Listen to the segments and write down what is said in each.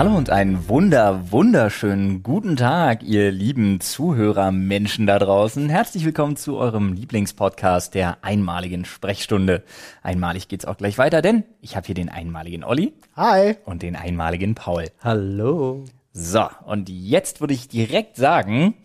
Hallo und einen wunder, wunderschönen guten Tag, ihr lieben Zuhörermenschen da draußen. Herzlich willkommen zu eurem Lieblingspodcast der einmaligen Sprechstunde. Einmalig geht's auch gleich weiter, denn ich habe hier den einmaligen Olli. Hi. Und den einmaligen Paul. Hallo. So, und jetzt würde ich direkt sagen,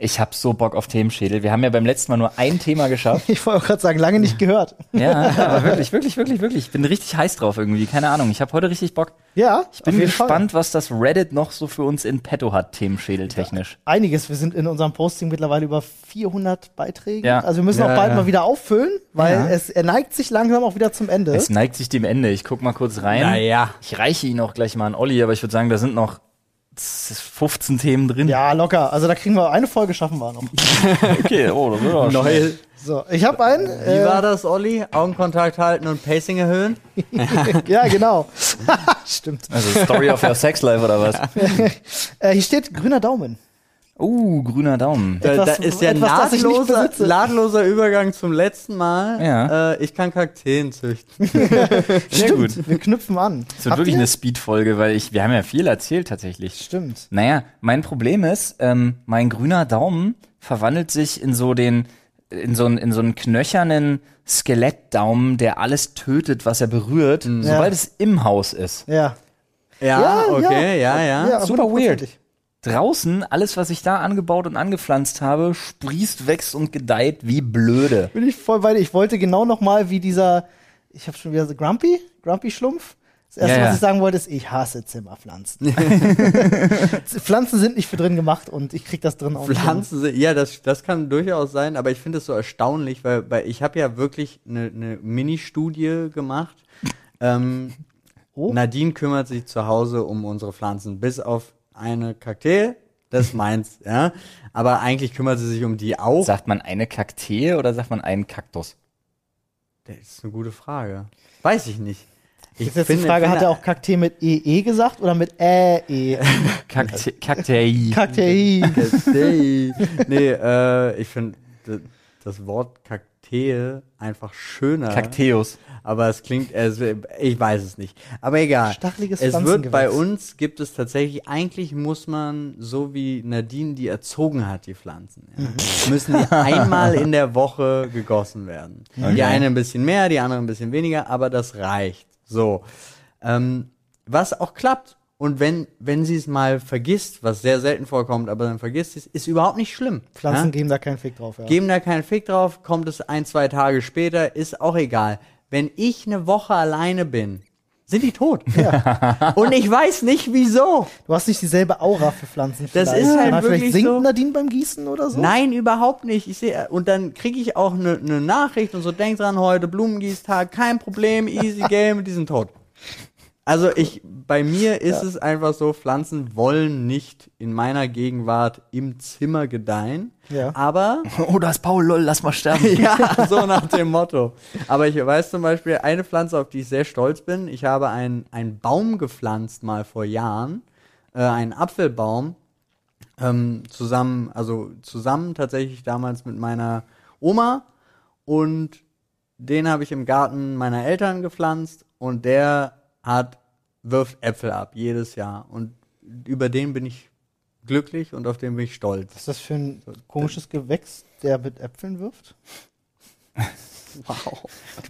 ich habe so Bock auf Themenschädel. Wir haben ja beim letzten Mal nur ein Thema geschafft. Ich wollte auch gerade sagen, lange nicht gehört. Ja, aber wirklich, wirklich, wirklich, wirklich. Ich bin richtig heiß drauf irgendwie. Keine Ahnung. Ich habe heute richtig Bock. Ja, Ich bin gespannt, was das Reddit noch so für uns in petto hat, themenschädeltechnisch. Einiges. Wir sind in unserem Posting mittlerweile über 400 Beiträge. Ja. Also wir müssen Ja, auch bald ja. mal wieder auffüllen, weil Ja. es er neigt sich langsam auch wieder zum Ende. Es neigt sich dem Ende. Ich guck mal kurz rein. Naja. Ich reiche ihn auch gleich mal an Olli, aber ich würde sagen, da sind noch 15 Themen drin. ja, locker. Also da kriegen wir eine Folge schaffen wir noch. Okay, oh, das wird auch schnell. Neu. So, ich habe einen. Wie Äh, war das, Olli? Augenkontakt halten und Pacing erhöhen? ja, genau. Stimmt. Also Story of your Sex Life oder was? Äh, hier steht grüner Daumen. Uh, grüner Daumen. Da, Etwas- da ist ja etwas, nahtloser, nahtloser Übergang zum letzten Mal. Ja. Äh, ich kann Kakteen züchten. Sehr gut. Wir knüpfen an. Das wird Habt wirklich ihr? eine Speed-Folge, weil ich, wir haben ja viel erzählt tatsächlich. Stimmt. Naja, mein Problem ist, ähm, mein grüner Daumen verwandelt sich in so den, in so einen, in so einen knöchernen Skelettdaumen, der alles tötet, was er berührt, sobald es im Haus ist. Ja. Ja, Ja, okay, ja, ja. Super hundertprozentig. Draußen, alles, was ich da angebaut und angepflanzt habe, sprießt, wächst und gedeiht wie blöde. Bin ich voll bei dir. Ich wollte genau noch mal wie dieser, ich habe schon wieder so Grumpy, Grumpy Schlumpf. Das erste, Ja, ja. was ich sagen wollte, ist, ich hasse Zimmerpflanzen. Pflanzen sind nicht für drin gemacht und ich krieg das drin auch. Pflanzen sind, ja, das, das kann durchaus sein, aber ich finde es so erstaunlich, weil, weil ich habe ja wirklich eine, eine Mini-Studie gemacht. Ähm, Oh. Nadine kümmert sich zu Hause um unsere Pflanzen, bis auf eine Kakteen, das ist meins, ja. Aber eigentlich kümmert sie sich um die auch. Sagt man eine Kaktee oder sagt man einen Kaktus? Das ist eine gute Frage. Weiß ich nicht. Ich jetzt die Frage, hat er auch Kaktee mit EE gesagt oder mit Ä-E? Kaktee. Kaktee. Kaktee. Kaktee. nee, äh, ich finde das Wort Kaktee einfach schöner. Kakteus. Aber es klingt, es, ich weiß es nicht. Aber egal. Stacheliges es wird bei uns, gibt es tatsächlich, eigentlich muss man, so wie Nadine die erzogen hat, die Pflanzen, ja, Mhm. müssen die einmal in der Woche gegossen werden. Die eine ein bisschen mehr, die andere ein bisschen weniger, aber das reicht. So. Ähm, was auch klappt. Und wenn, wenn sie es mal vergisst, was sehr selten vorkommt, aber dann vergisst sie es, ist überhaupt nicht schlimm. Pflanzen ja? geben da keinen Fick drauf. Ja. Geben da keinen Fick drauf, kommt es ein, zwei Tage später, ist auch egal. Wenn ich eine Woche alleine bin, sind die tot. Und ich weiß nicht wieso. Du hast nicht dieselbe Aura für Pflanzen. Das vielleicht. ist halt wirklich Vielleicht singt so. Nadine beim Gießen oder so? Nein, überhaupt nicht. Ich sehe und dann kriege ich auch eine ne Nachricht und so denk dran heute Blumengießtag, kein Problem, easy game, die sind tot. Also ich bei mir ist es einfach so, Pflanzen wollen nicht in meiner Gegenwart im Zimmer gedeihen, Ja. aber Oh, da ist Paul, lol, lass mal sterben. ja, so nach dem Motto. Aber ich weiß zum Beispiel eine Pflanze, auf die ich sehr stolz bin. Ich habe einen, einen Baum gepflanzt mal vor Jahren, äh, einen Apfelbaum, ähm, zusammen, also zusammen tatsächlich damals mit meiner Oma und den habe ich im Garten meiner Eltern gepflanzt und der hat, wirft Äpfel ab, jedes Jahr. Und über den bin ich glücklich und auf den bin ich stolz. Was ist das für ein komisches Gewächs, der mit Äpfeln wirft? Wow.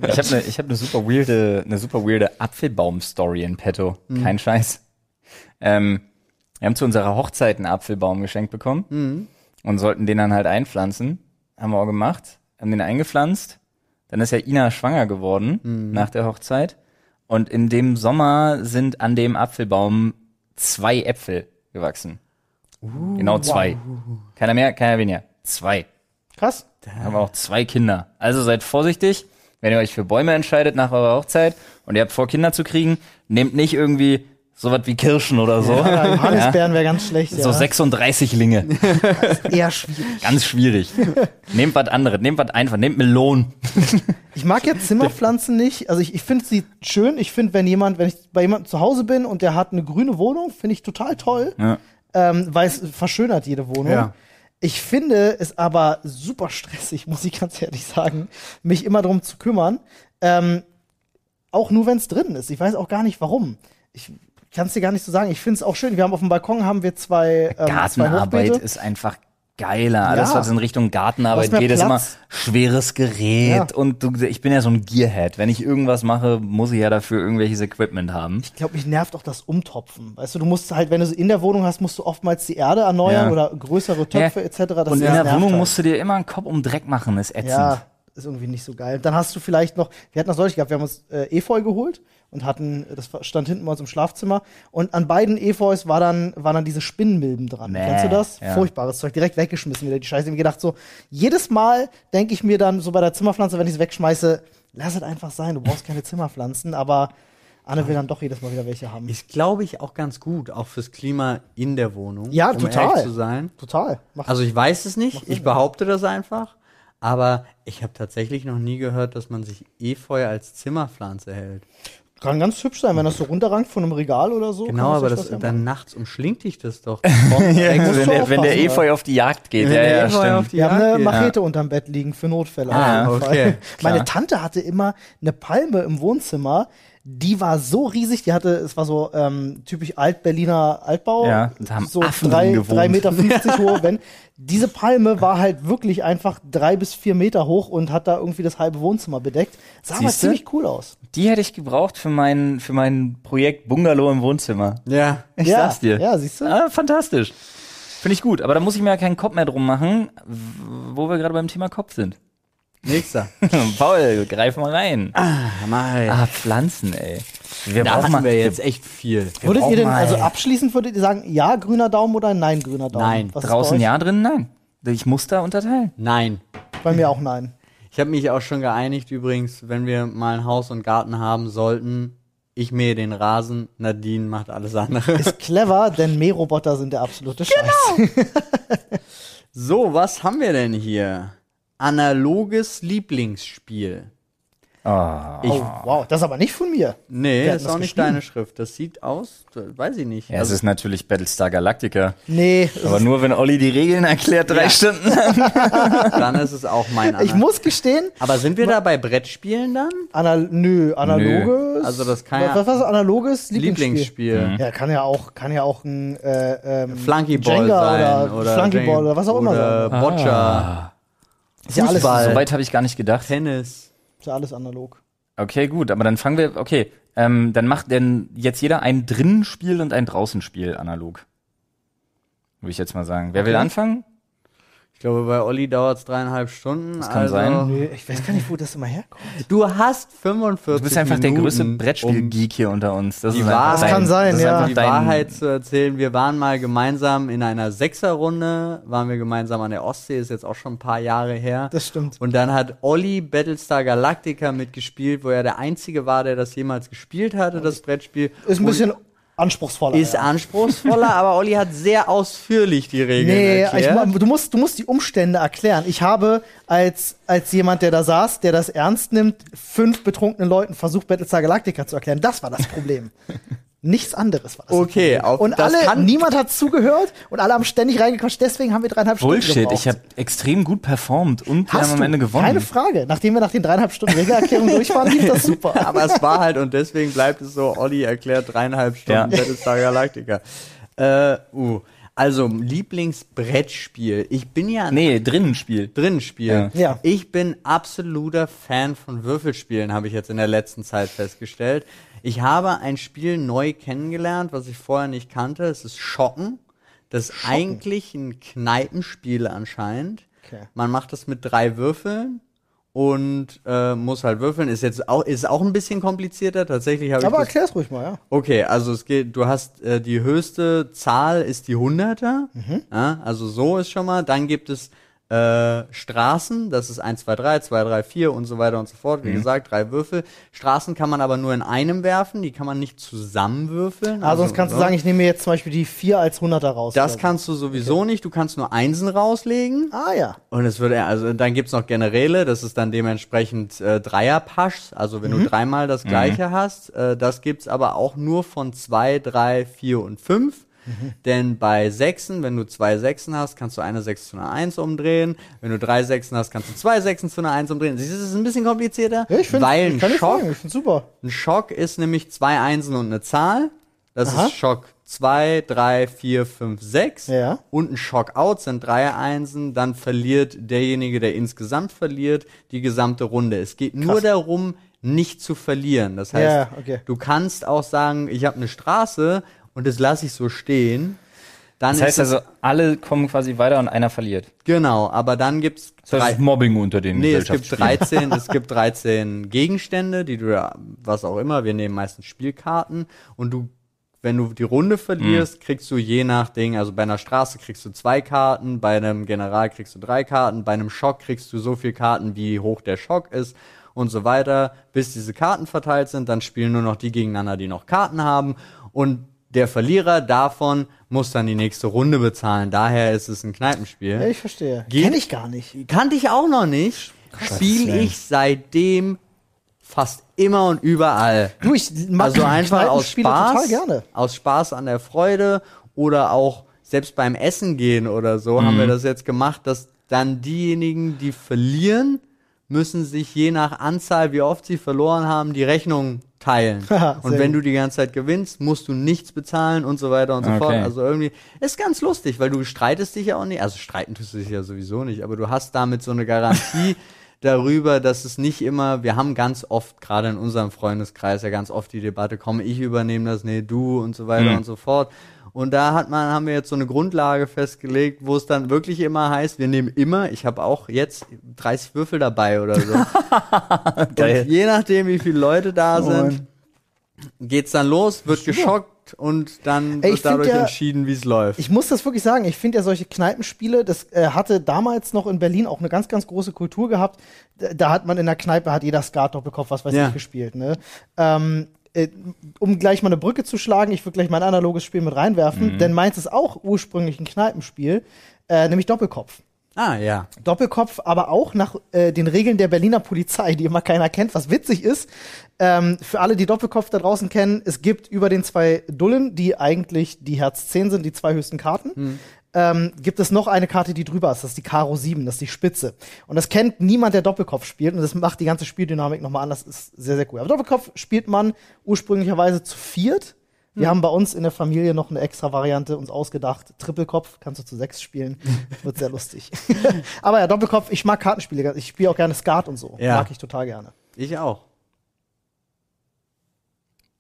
Ich habe eine hab ne super weirde, eine super weirde Apfelbaum-Story in petto. Kein Scheiß. Ähm, wir haben zu unserer Hochzeit einen Apfelbaum geschenkt bekommen und sollten den dann halt einpflanzen. Haben wir auch gemacht, haben den eingepflanzt. Dann ist ja Ina schwanger geworden nach der Hochzeit. Und in dem Sommer sind an dem Apfelbaum zwei Äpfel gewachsen. genau zwei. Keiner mehr, keiner weniger. Zwei. Krass. haben wir auch zwei Kinder. Also seid vorsichtig, wenn ihr euch für Bäume entscheidet nach eurer Hochzeit und ihr habt vor, Kinder zu kriegen, nehmt nicht irgendwie sowas wie Kirschen oder so. Ja, Johannisbeeren wäre ganz schlecht. So ja. 36 Linge. Eher schwierig. Ganz schwierig. nehmt was anderes, nehmt was einfach, nehmt Melonen. Ich mag ja Zimmerpflanzen nicht. Also ich, ich finde sie schön. Ich finde, wenn jemand, wenn ich bei jemandem zu Hause bin und der hat eine grüne Wohnung, finde ich total toll, Ja. ähm, weil es verschönert jede Wohnung. Ja. Ich finde es aber super stressig, muss ich ganz ehrlich sagen, mich immer darum zu kümmern. Ähm, auch nur wenn es drin ist. Ich weiß auch gar nicht warum. Ich kann es dir gar nicht so sagen. Ich finde es auch schön. Wir haben auf dem Balkon haben wir zwei, ähm, zwei Gartenarbeit Hochbeete. ist einfach geiler. Alles, Ja. was in Richtung Gartenarbeit geht, ist immer schweres Gerät. Ja. Und du, ich bin ja so ein Gearhead. Wenn ich irgendwas mache, muss ich ja dafür irgendwelches Equipment haben. Ich glaube, mich nervt auch das Umtopfen. Weißt du, du musst halt, wenn du in der Wohnung hast, musst du oftmals die Erde erneuern Ja. oder größere Töpfe etc. Das Und in der nervt Wohnung halt. musst du dir immer einen Kopf um Dreck machen, ist ätzend. Ja, ist irgendwie nicht so geil. Dann hast du vielleicht noch, wir hatten das neulich gehabt, wir haben uns äh, Efeu geholt und hatten, das stand hinten bei uns im Schlafzimmer und an beiden Efeus war dann, waren dann diese Spinnenmilben dran. Nee, Kennst du das? ja. Furchtbares Zeug, direkt weggeschmissen wieder, die Scheiße. Ich hab mir gedacht so, jedes Mal denke ich mir dann so bei der Zimmerpflanze, wenn ich es wegschmeiße, lass es einfach sein, du brauchst keine Zimmerpflanzen, aber Anne will dann doch jedes Mal wieder welche haben. Ist, glaube ich, auch ganz gut, auch fürs Klima in der Wohnung. Ja, um total. zu sein. Total. Macht Also ich weiß es nicht, ich behaupte das einfach, aber ich habe tatsächlich noch nie gehört, dass man sich Efeu als Zimmerpflanze hält. Kann ganz hübsch sein, wenn das so runterrankt von einem Regal oder so. Genau, aber das, ja dann nachts umschlingt dich das doch. Ja, wenn, der, wenn der Efeu auf die Jagd geht. Wenn ja, der ja, Efeu auf stimmt. die Wir haben Jagd eine geht. Machete unterm Bett liegen für Notfälle. Ah, auf jeden okay. Meine Tante hatte immer eine Palme im Wohnzimmer. Die war so riesig, die hatte, es war so ähm, typisch Alt-Berliner Altbau. Ja, da haben so Affen drei, drei Meter fünfzig hohe Wände. Diese Palme war halt wirklich einfach drei bis vier Meter hoch und hat da irgendwie das halbe Wohnzimmer bedeckt. Sah aber Siehste? ziemlich cool aus. Die hätte ich gebraucht für mein, für mein Projekt Bungalow im Wohnzimmer. Ja. Ich ja, sag's dir. Ja, siehst du? Ah, fantastisch. Finde ich gut, aber da muss ich mir ja keinen Kopf mehr drum machen, wo wir gerade beim Thema Kopf sind. Nächster. Paul, greif mal rein. Ah, Mai. Ah, Pflanzen, ey. Wir da brauchen hatten mal, wir jetzt echt viel. Würdet brauchen ihr denn, mal- also abschließend würdet ihr sagen, ja, grüner Daumen oder nein, grüner Daumen? Nein. Was draußen ja, drin nein. Ich muss da unterteilen. Nein. Bei mir auch nein. Ich habe mich auch schon geeinigt übrigens, wenn wir mal ein Haus und Garten haben sollten, ich mähe den Rasen, Nadine macht alles andere. Ist clever, denn Mähroboter sind der absolute Genau. Scheiß. So, was haben wir denn hier? Analoges Lieblingsspiel. Oh. Ich, Oh, wow, das ist aber nicht von mir. nee, hat ist das auch nicht deine Schrift. Das sieht aus, weiß ich nicht. Ja, es Also, ist natürlich Battlestar Galactica. Nee, es Aber ist, nur wenn Olli die Regeln erklärt, drei Ja. Stunden. dann ist es auch mein ich Ana- muss gestehen, Aber sind wir da bei Brettspielen dann? anal nö, analoges. Also das kann ja- Was, was Lieblingsspiel. analoges Lieblingsspiel? Mhm. Ja, kann ja auch, kann ja auch ein äh, ähm, Flunkyball sein oder, oder Flunkyball oder was auch immer oder sein. Boccia, Ah. Ist ja alles, Fußball. So weit habe ich gar nicht gedacht. Tennis. ist ja alles analog. Okay, gut, aber dann fangen wir, okay, ähm, dann macht denn jetzt jeder ein Drinnenspiel und ein Draußenspiel analog. Würde ich jetzt mal sagen. Wer will anfangen? Ich glaube, bei Olli dauert es dreieinhalb Stunden. Das kann also sein. Nee, ich weiß gar nicht, wo das immer herkommt. Du hast 45 Du bist einfach der Minuten, größte um Brettspiel-Geek hier unter uns. Das die Wahrheit- dein, Das kann sein, das ja. die Wahrheit zu erzählen, wir waren mal gemeinsam in einer Sechserrunde, waren wir gemeinsam an der Ostsee, ist jetzt auch schon ein paar Jahre her. Das stimmt. Und dann hat Olli Battlestar Galactica mitgespielt, wo er der Einzige war, der das jemals gespielt hatte, das Brettspiel. Ist ein bisschen anspruchsvoller. Ist ja. anspruchsvoller, aber Olli hat sehr ausführlich die Regeln Nee, ich, erklärt. ma- du, musst, du musst die Umstände erklären. Ich habe als, als jemand, der da saß, der das ernst nimmt, fünf betrunkenen Leuten versucht, Battlestar Galactica zu erklären. Das war das Problem. Nichts anderes war das. Okay, auf- und das alle, kann- niemand hat zugehört und alle haben ständig reingequatscht. Deswegen haben wir dreieinhalb Stunden Bullshit, gebraucht. ich habe extrem gut performt und wir haben am? Ende gewonnen. Keine Frage. Nachdem wir nach den dreieinhalb Stunden Regelerklärung durch waren, lief das super. aber es war halt, und deswegen bleibt es so, Olli erklärt dreieinhalb Stunden Ja. Battlestar Galactica. Äh, uh, also, Lieblingsbrettspiel. Ich bin ja nee, Drinnenspiel. Drinnenspiel. Ja. Ja. Ich bin absoluter Fan von Würfelspielen, habe ich jetzt in der letzten Zeit festgestellt. Ich habe ein Spiel neu kennengelernt, was ich vorher nicht kannte. Es ist Schocken. Das ist eigentlich ein Kneipenspiel anscheinend. Okay. Man macht das mit drei Würfeln und äh, muss halt würfeln. Ist jetzt auch ist auch ein bisschen komplizierter. Tatsächlich habe ich Aber erklär's ruhig mal, ja. Okay, also es geht, du hast äh, die höchste Zahl ist die Hunderter, Mhm. ja, also so ist schon mal. Dann gibt es äh, Straßen, das ist 1, 2, 3, 2, 3, 4 und so weiter und so fort. Mhm. Wie gesagt, drei Würfel. Straßen kann man aber nur in einem werfen, die kann man nicht zusammenwürfeln. Also, sonst kannst so. du sagen, ich nehme mir jetzt zum Beispiel die vier als Hunderter raus. das oder kannst du sowieso nicht, du kannst nur Einsen rauslegen. Ah ja. Und es wird, also dann gibt's noch Generäle, das ist dann dementsprechend äh, Dreierpaschs, also wenn Mhm. du dreimal das gleiche hast. Äh, das gibt's aber auch nur von zwei, drei, vier und fünf. Mhm. Denn bei Sechsen, wenn du zwei Sechsen hast, kannst du eine Sechs zu einer Eins umdrehen. Wenn du drei Sechsen hast, kannst du zwei Sechsen zu einer Eins umdrehen. Siehst du, Das ist ein bisschen komplizierter, Ja, ich finde, weil ich ein Schock, ich finde super. ein Schock ist nämlich zwei Einsen und eine Zahl. Das Aha. ist Schock 2, 3, 4, 5, 6. Ja. Und ein Schock out sind drei Einsen. Dann verliert derjenige, der insgesamt verliert, die gesamte Runde. Es geht nur Krass. darum, nicht zu verlieren. Das heißt, Ja, okay. du kannst auch sagen, ich habe eine Straße und das lasse ich so stehen. Dann Das heißt es- also, alle kommen quasi weiter und einer verliert. genau, aber dann gibt's Das heißt, es Mobbing unter den Nee, es gibt Gesellschaftsspielen. 13, es gibt 13 Gegenstände, die du, ja- was auch immer, wir nehmen meistens Spielkarten und du, wenn du die Runde Mhm. verlierst, kriegst du je nach Ding, also bei einer Straße kriegst du zwei Karten, bei einem General kriegst du drei Karten, bei einem Schock kriegst du so viel Karten, wie hoch der Schock ist und so weiter, bis diese Karten verteilt sind, dann spielen nur noch die gegeneinander, die noch Karten haben und der Verlierer davon muss dann die nächste Runde bezahlen. Daher ist es ein Kneipenspiel. Ja, ich verstehe. Geht- Kenn ich gar nicht. Kannte ich auch noch nicht. Spiele ich seitdem fast immer und überall. Du, ich mag Also einfach aus Spaß, total gerne. aus Spaß an der Freude oder auch selbst beim Essen gehen oder so haben wir Mhm. das jetzt gemacht, dass dann diejenigen, die verlieren, müssen sich je nach Anzahl, wie oft sie verloren haben, die Rechnung teilen. Und wenn du die ganze Zeit gewinnst, musst du nichts bezahlen und so weiter und so Okay. fort. Also irgendwie ist ganz lustig, weil du streitest dich ja auch nicht. Also streiten tust du dich ja sowieso nicht, aber du hast damit so eine Garantie darüber, dass es nicht immer, wir haben ganz oft, gerade in unserem Freundeskreis, ja ganz oft die Debatte, komm, ich übernehme das, nee, du und so weiter Mhm. und so fort. Und da hat man, haben wir jetzt so eine Grundlage festgelegt, wo es dann wirklich immer heißt, wir nehmen immer, ich habe auch jetzt 30 Würfel dabei oder so. Und je nachdem, wie viele Leute da sind, geht's dann los, wird geschockt und dann Ey, wird dadurch ja- entschieden, wie es läuft. Ich muss das wirklich sagen, ich finde ja solche Kneipenspiele, das äh, hatte damals noch in Berlin auch eine ganz, ganz große Kultur gehabt. Da, da hat man in der Kneipe, hat jeder Skat-Doppelkopf, was weiß Ja. ich, gespielt. Ne? Ähm, äh, um gleich mal eine Brücke zu schlagen, ich würde gleich mein analoges Spiel mit reinwerfen, denn meins ist auch ursprünglich ein Kneipenspiel, äh, nämlich Doppelkopf. ah, ja. Doppelkopf, aber auch nach äh, den Regeln der Berliner Polizei, die immer keiner kennt, was witzig ist. Ähm, für alle, die Doppelkopf da draußen kennen, es gibt über den zwei Dullen, die eigentlich die Herz 10 sind, die zwei höchsten Karten, ähm, gibt es noch eine Karte, die drüber ist. Das ist die Karo 7, das ist die Spitze. Und das kennt niemand, der Doppelkopf spielt. Und das macht die ganze Spieldynamik nochmal anders. Das ist sehr, sehr cool. Aber Doppelkopf spielt man ursprünglicherweise zu viert. Wir haben bei uns in der Familie noch eine extra Variante uns ausgedacht. Trippelkopf kannst du zu sechs spielen. Wird sehr lustig. Aber ja, Doppelkopf, ich mag Kartenspiele. Ich spiele auch gerne Skat und so. Ja. Mag ich total gerne. Ich auch.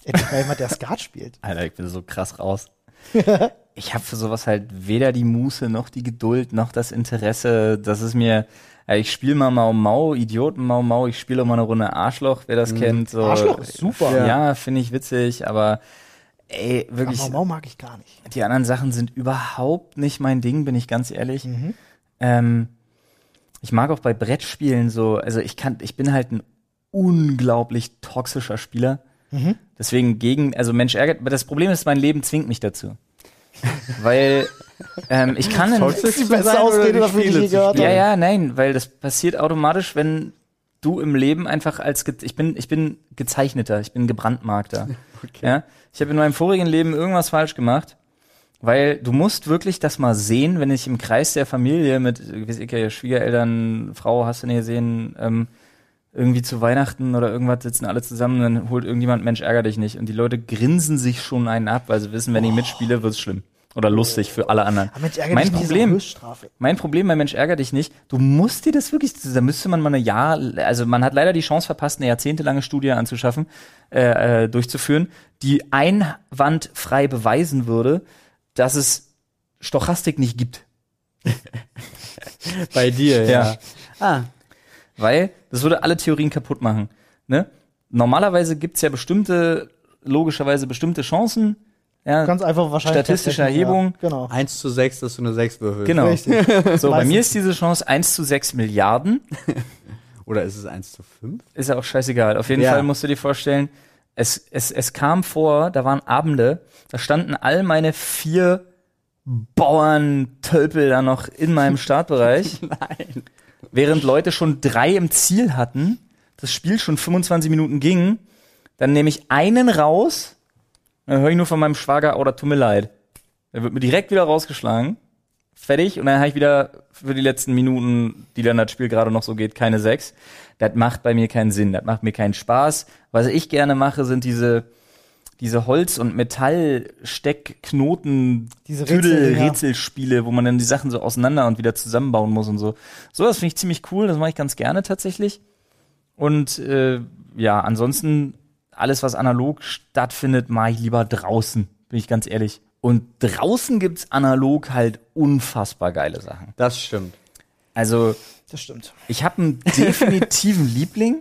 Endlich mal jemand, der Skat spielt. Alter, ich bin so krass raus. ich habe für sowas halt weder die Muße noch die Geduld noch das Interesse. Das ist mir, ich spiele mal Mau Mau, Idioten Mau Mau, ich spiele auch mal eine Runde Arschloch, wer das kennt. So, Arschloch ist super. Ja, Ja. finde ich witzig, aber ey, wirklich, Aber Mau mag ich gar nicht. die anderen Sachen sind überhaupt nicht mein Ding, bin ich ganz ehrlich. Ähm, ich mag auch bei Brettspielen so, also ich kann, ich bin halt ein unglaublich toxischer Spieler. Deswegen gegen, also Mensch ärgert, aber das Problem ist, mein Leben zwingt mich dazu. Weil ähm, ich kann in, Das ist die beste Ausrede dafür, die ich gehört ja, ja, nein, weil das passiert automatisch, wenn du im Leben einfach als ich bin ich bin gezeichneter, ich bin gebrandmarkter. Ja, ich habe in meinem vorigen Leben irgendwas falsch gemacht, weil du musst wirklich das mal sehen, wenn ich im Kreis der Familie mit wie weiß ich, Schwiegereltern, Frau, hast du nicht gesehen, ähm, irgendwie zu Weihnachten oder irgendwas sitzen alle zusammen, dann holt irgendjemand Mensch ärger dich nicht und die Leute grinsen sich schon einen ab, weil sie wissen, wenn ich mitspiele, wird's schlimm oder lustig für alle anderen. Aber Mensch, ärgere mein dich Problem mein Problem bei Mensch ärger dich nicht, du musst dir das wirklich, da müsste man mal eine Jahr, also man hat leider die Chance verpasst, eine jahrzehntelange Studie anzuschaffen, äh, äh, durchzuführen, die einwandfrei beweisen würde, dass es Stochastik nicht gibt. Bei dir, ja. Ja. Ah, Weil das würde alle Theorien kaputt machen. Ne? Normalerweise gibt's ja bestimmte, logischerweise bestimmte Chancen. Ja, Ganz einfach wahrscheinlich. Statistische Erhebung. Ja, genau. 1 zu 6, dass du eine 6 würfelst. genau. Richtig. So, bei mir ist diese Chance 1 zu 6 Milliarden. Oder ist es 1 zu 5? Ist ja auch scheißegal. Auf jeden Ja. Fall musst du dir vorstellen, es, es, es kam vor, da waren Abende, da standen all meine vier Bauern-Tölpel da noch in meinem Startbereich. Nein. Während Leute schon drei im Ziel hatten, das Spiel schon 25 Minuten ging, dann nehme ich einen raus, dann höre ich nur von meinem Schwager, oh, das tut mir leid. Der wird mir direkt wieder rausgeschlagen. Fertig. Und dann habe ich wieder für die letzten Minuten, die dann das Spiel gerade noch so geht, keine sechs. Das macht bei mir keinen Sinn. Das macht mir keinen Spaß. Was ich gerne mache, sind diese, diese Holz- und Metall-Steckknoten, Diese Tüdel, Rätsel, ja. Rätselspiele, wo man dann die Sachen so auseinander und wieder zusammenbauen muss und so. So, das finde ich ziemlich cool, das mache ich ganz gerne tatsächlich. Und äh, ja, ansonsten alles, was analog stattfindet, mache ich lieber draußen, bin ich ganz ehrlich. Und draußen gibt's analog halt unfassbar geile Sachen. Das stimmt. Also Das stimmt. ich habe einen definitiven Liebling,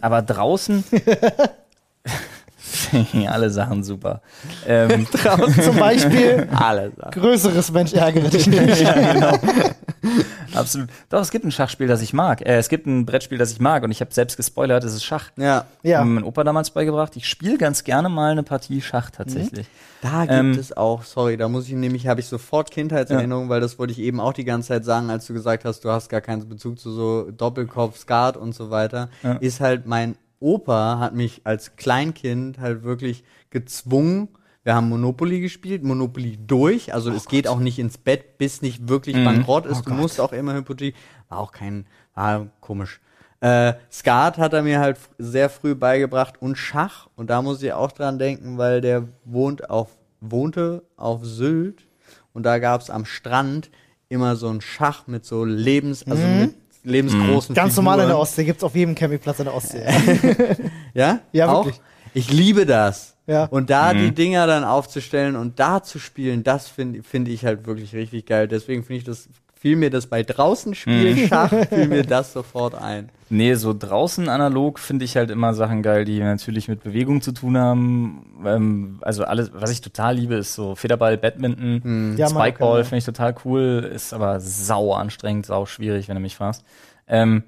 aber draußen alle Sachen super. Ähm, Draußen zum Beispiel Alles. größeres Mensch ärgere dich nicht. absolut. Doch, es gibt ein Schachspiel, das ich mag. Äh, es gibt ein Brettspiel, das ich mag und ich habe selbst gespoilert, es ist Schach. Ja. Ja. Hat mein Opa damals beigebracht. Ich spiele ganz gerne mal eine Partie Schach tatsächlich. Da gibt Ähm, es auch, sorry, da muss ich nämlich, habe ich sofort Kindheitserinnerungen, weil das wollte ich eben auch die ganze Zeit sagen, als du gesagt hast, du hast gar keinen Bezug zu so Doppelkopf, Skat und so weiter, Ja. ist halt mein Opa hat mich als Kleinkind halt wirklich gezwungen. Wir haben Monopoly gespielt, Monopoly durch, also es geht auch nicht ins Bett, bis nicht wirklich Mhm. bankrott ist. du musst auch immer Hypothek, war auch kein, war komisch. Äh, Skat hat er mir halt sehr früh beigebracht und Schach. Und da muss ich auch dran denken, weil der wohnt auf, wohnte auf Sylt und da gab's am Strand immer so ein Schach mit so Lebens, also mit lebensgroßen Mhm. Ganz normal in der. Ostsee gibt's auf jedem Campingplatz in der Ostsee. Ja? Ja, auch? wirklich. Ich liebe das. Ja. Und da die Dinger dann aufzustellen und da zu spielen, das finde finde ich halt wirklich richtig geil. Deswegen finde ich das, fiel mir das bei draußen spielen, Schach, fiel mir das sofort ein. Nee, so draußen analog finde ich halt immer Sachen geil, die natürlich mit Bewegung zu tun haben. Ähm, also alles, was ich total liebe, ist so Federball, Badminton, Ja, mag Spikeball ja. finde ich total cool, ist aber sau anstrengend, sau schwierig, wenn du mich fragst. Ähm,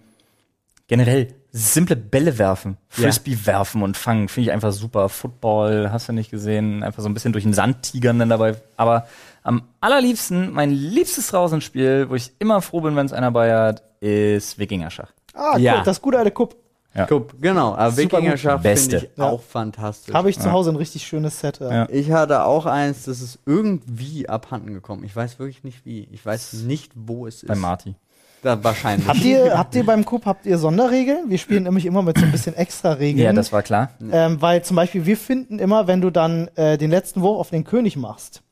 generell simple Bälle werfen, Frisbee werfen und fangen, finde ich einfach super. Football, hast du nicht gesehen, einfach so ein bisschen durch den Sand tigern dann dabei. Aber am allerliebsten, mein liebstes Draußenspiel, wo ich immer froh bin, wenn es einer bei hat, ist Wikingerschach. Ah, Ja. cool, das gute alte Kupp. Ja. Guck, genau, aber Wikingerschach finde ich Ja. auch fantastisch. Habe ich zu Hause ein richtig schönes Set. Ja. Ja. Ich hatte auch eins, das ist irgendwie abhanden gekommen. Ich weiß wirklich nicht wie. Ich weiß nicht, wo es ist. Bei Marty. Da, wahrscheinlich. Habt ihr, habt ihr beim Cup, habt ihr Sonderregeln? Wir spielen nämlich immer mit so ein bisschen extra Regeln. Ja, das war klar. ähm, weil zum Beispiel wir finden immer, wenn du dann äh, den letzten Wurf auf den König machst,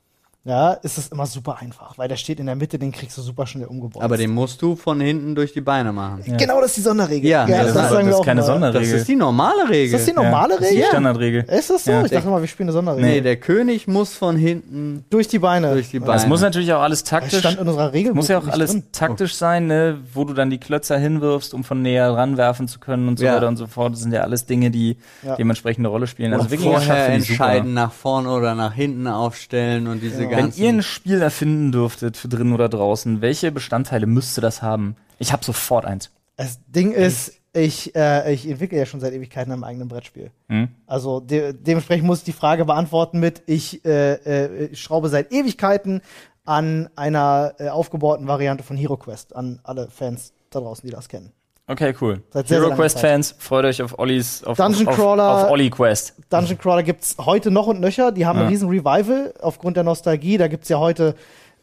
ja, ist es immer super einfach, weil der steht in der Mitte, den kriegst du super schnell umgebaut. aber den musst du von hinten durch die Beine machen. Genau, das ist die Sonderregel. Ja, Ja, das das, sagen ist, wir auch keine immer. Sonderregel. Das ist die normale Regel. Ist das die normale ja, das ist die Regel? Standardregel. Ist das so? Ja. ich dachte mal, wir spielen eine Sonderregel. Nee, der König muss von hinten durch die Beine. durch die Das Beine. muss natürlich auch alles Das taktisch. stand in unserer Regel. Muss ja auch alles taktisch sein, ne, wo du dann die Klötzer hinwirfst, um von näher ranwerfen zu können und so Ja. weiter und so fort. Das sind ja alles Dinge, die Ja. dementsprechend eine Rolle spielen. Also also Wikingerschach vorher entscheiden, nach vorne oder nach hinten aufstellen und diese Wenn ihr ein Spiel erfinden dürftet, für drinnen oder draußen, welche Bestandteile müsste das haben? Ich habe sofort eins. Das Ding ist, ich, äh, ich entwickle ja schon seit Ewigkeiten ein eigenes Brettspiel. Hm? Also de dementsprechend muss ich die Frage beantworten mit, ich äh, äh, ich schraube seit Ewigkeiten an einer äh, aufgebauten Variante von Hero Quest, an alle Fans da draußen, die das kennen. Okay, cool. Seit sehr, sehr Hero langer Quest Fans, freut euch auf Ollis, auf, Dungeon auf, Crawler. auf, auf Olli Quest. Dungeon Crawler gibt's heute noch und nöcher. Die haben Ja. ein riesen Revival aufgrund der Nostalgie. Da gibt's ja heute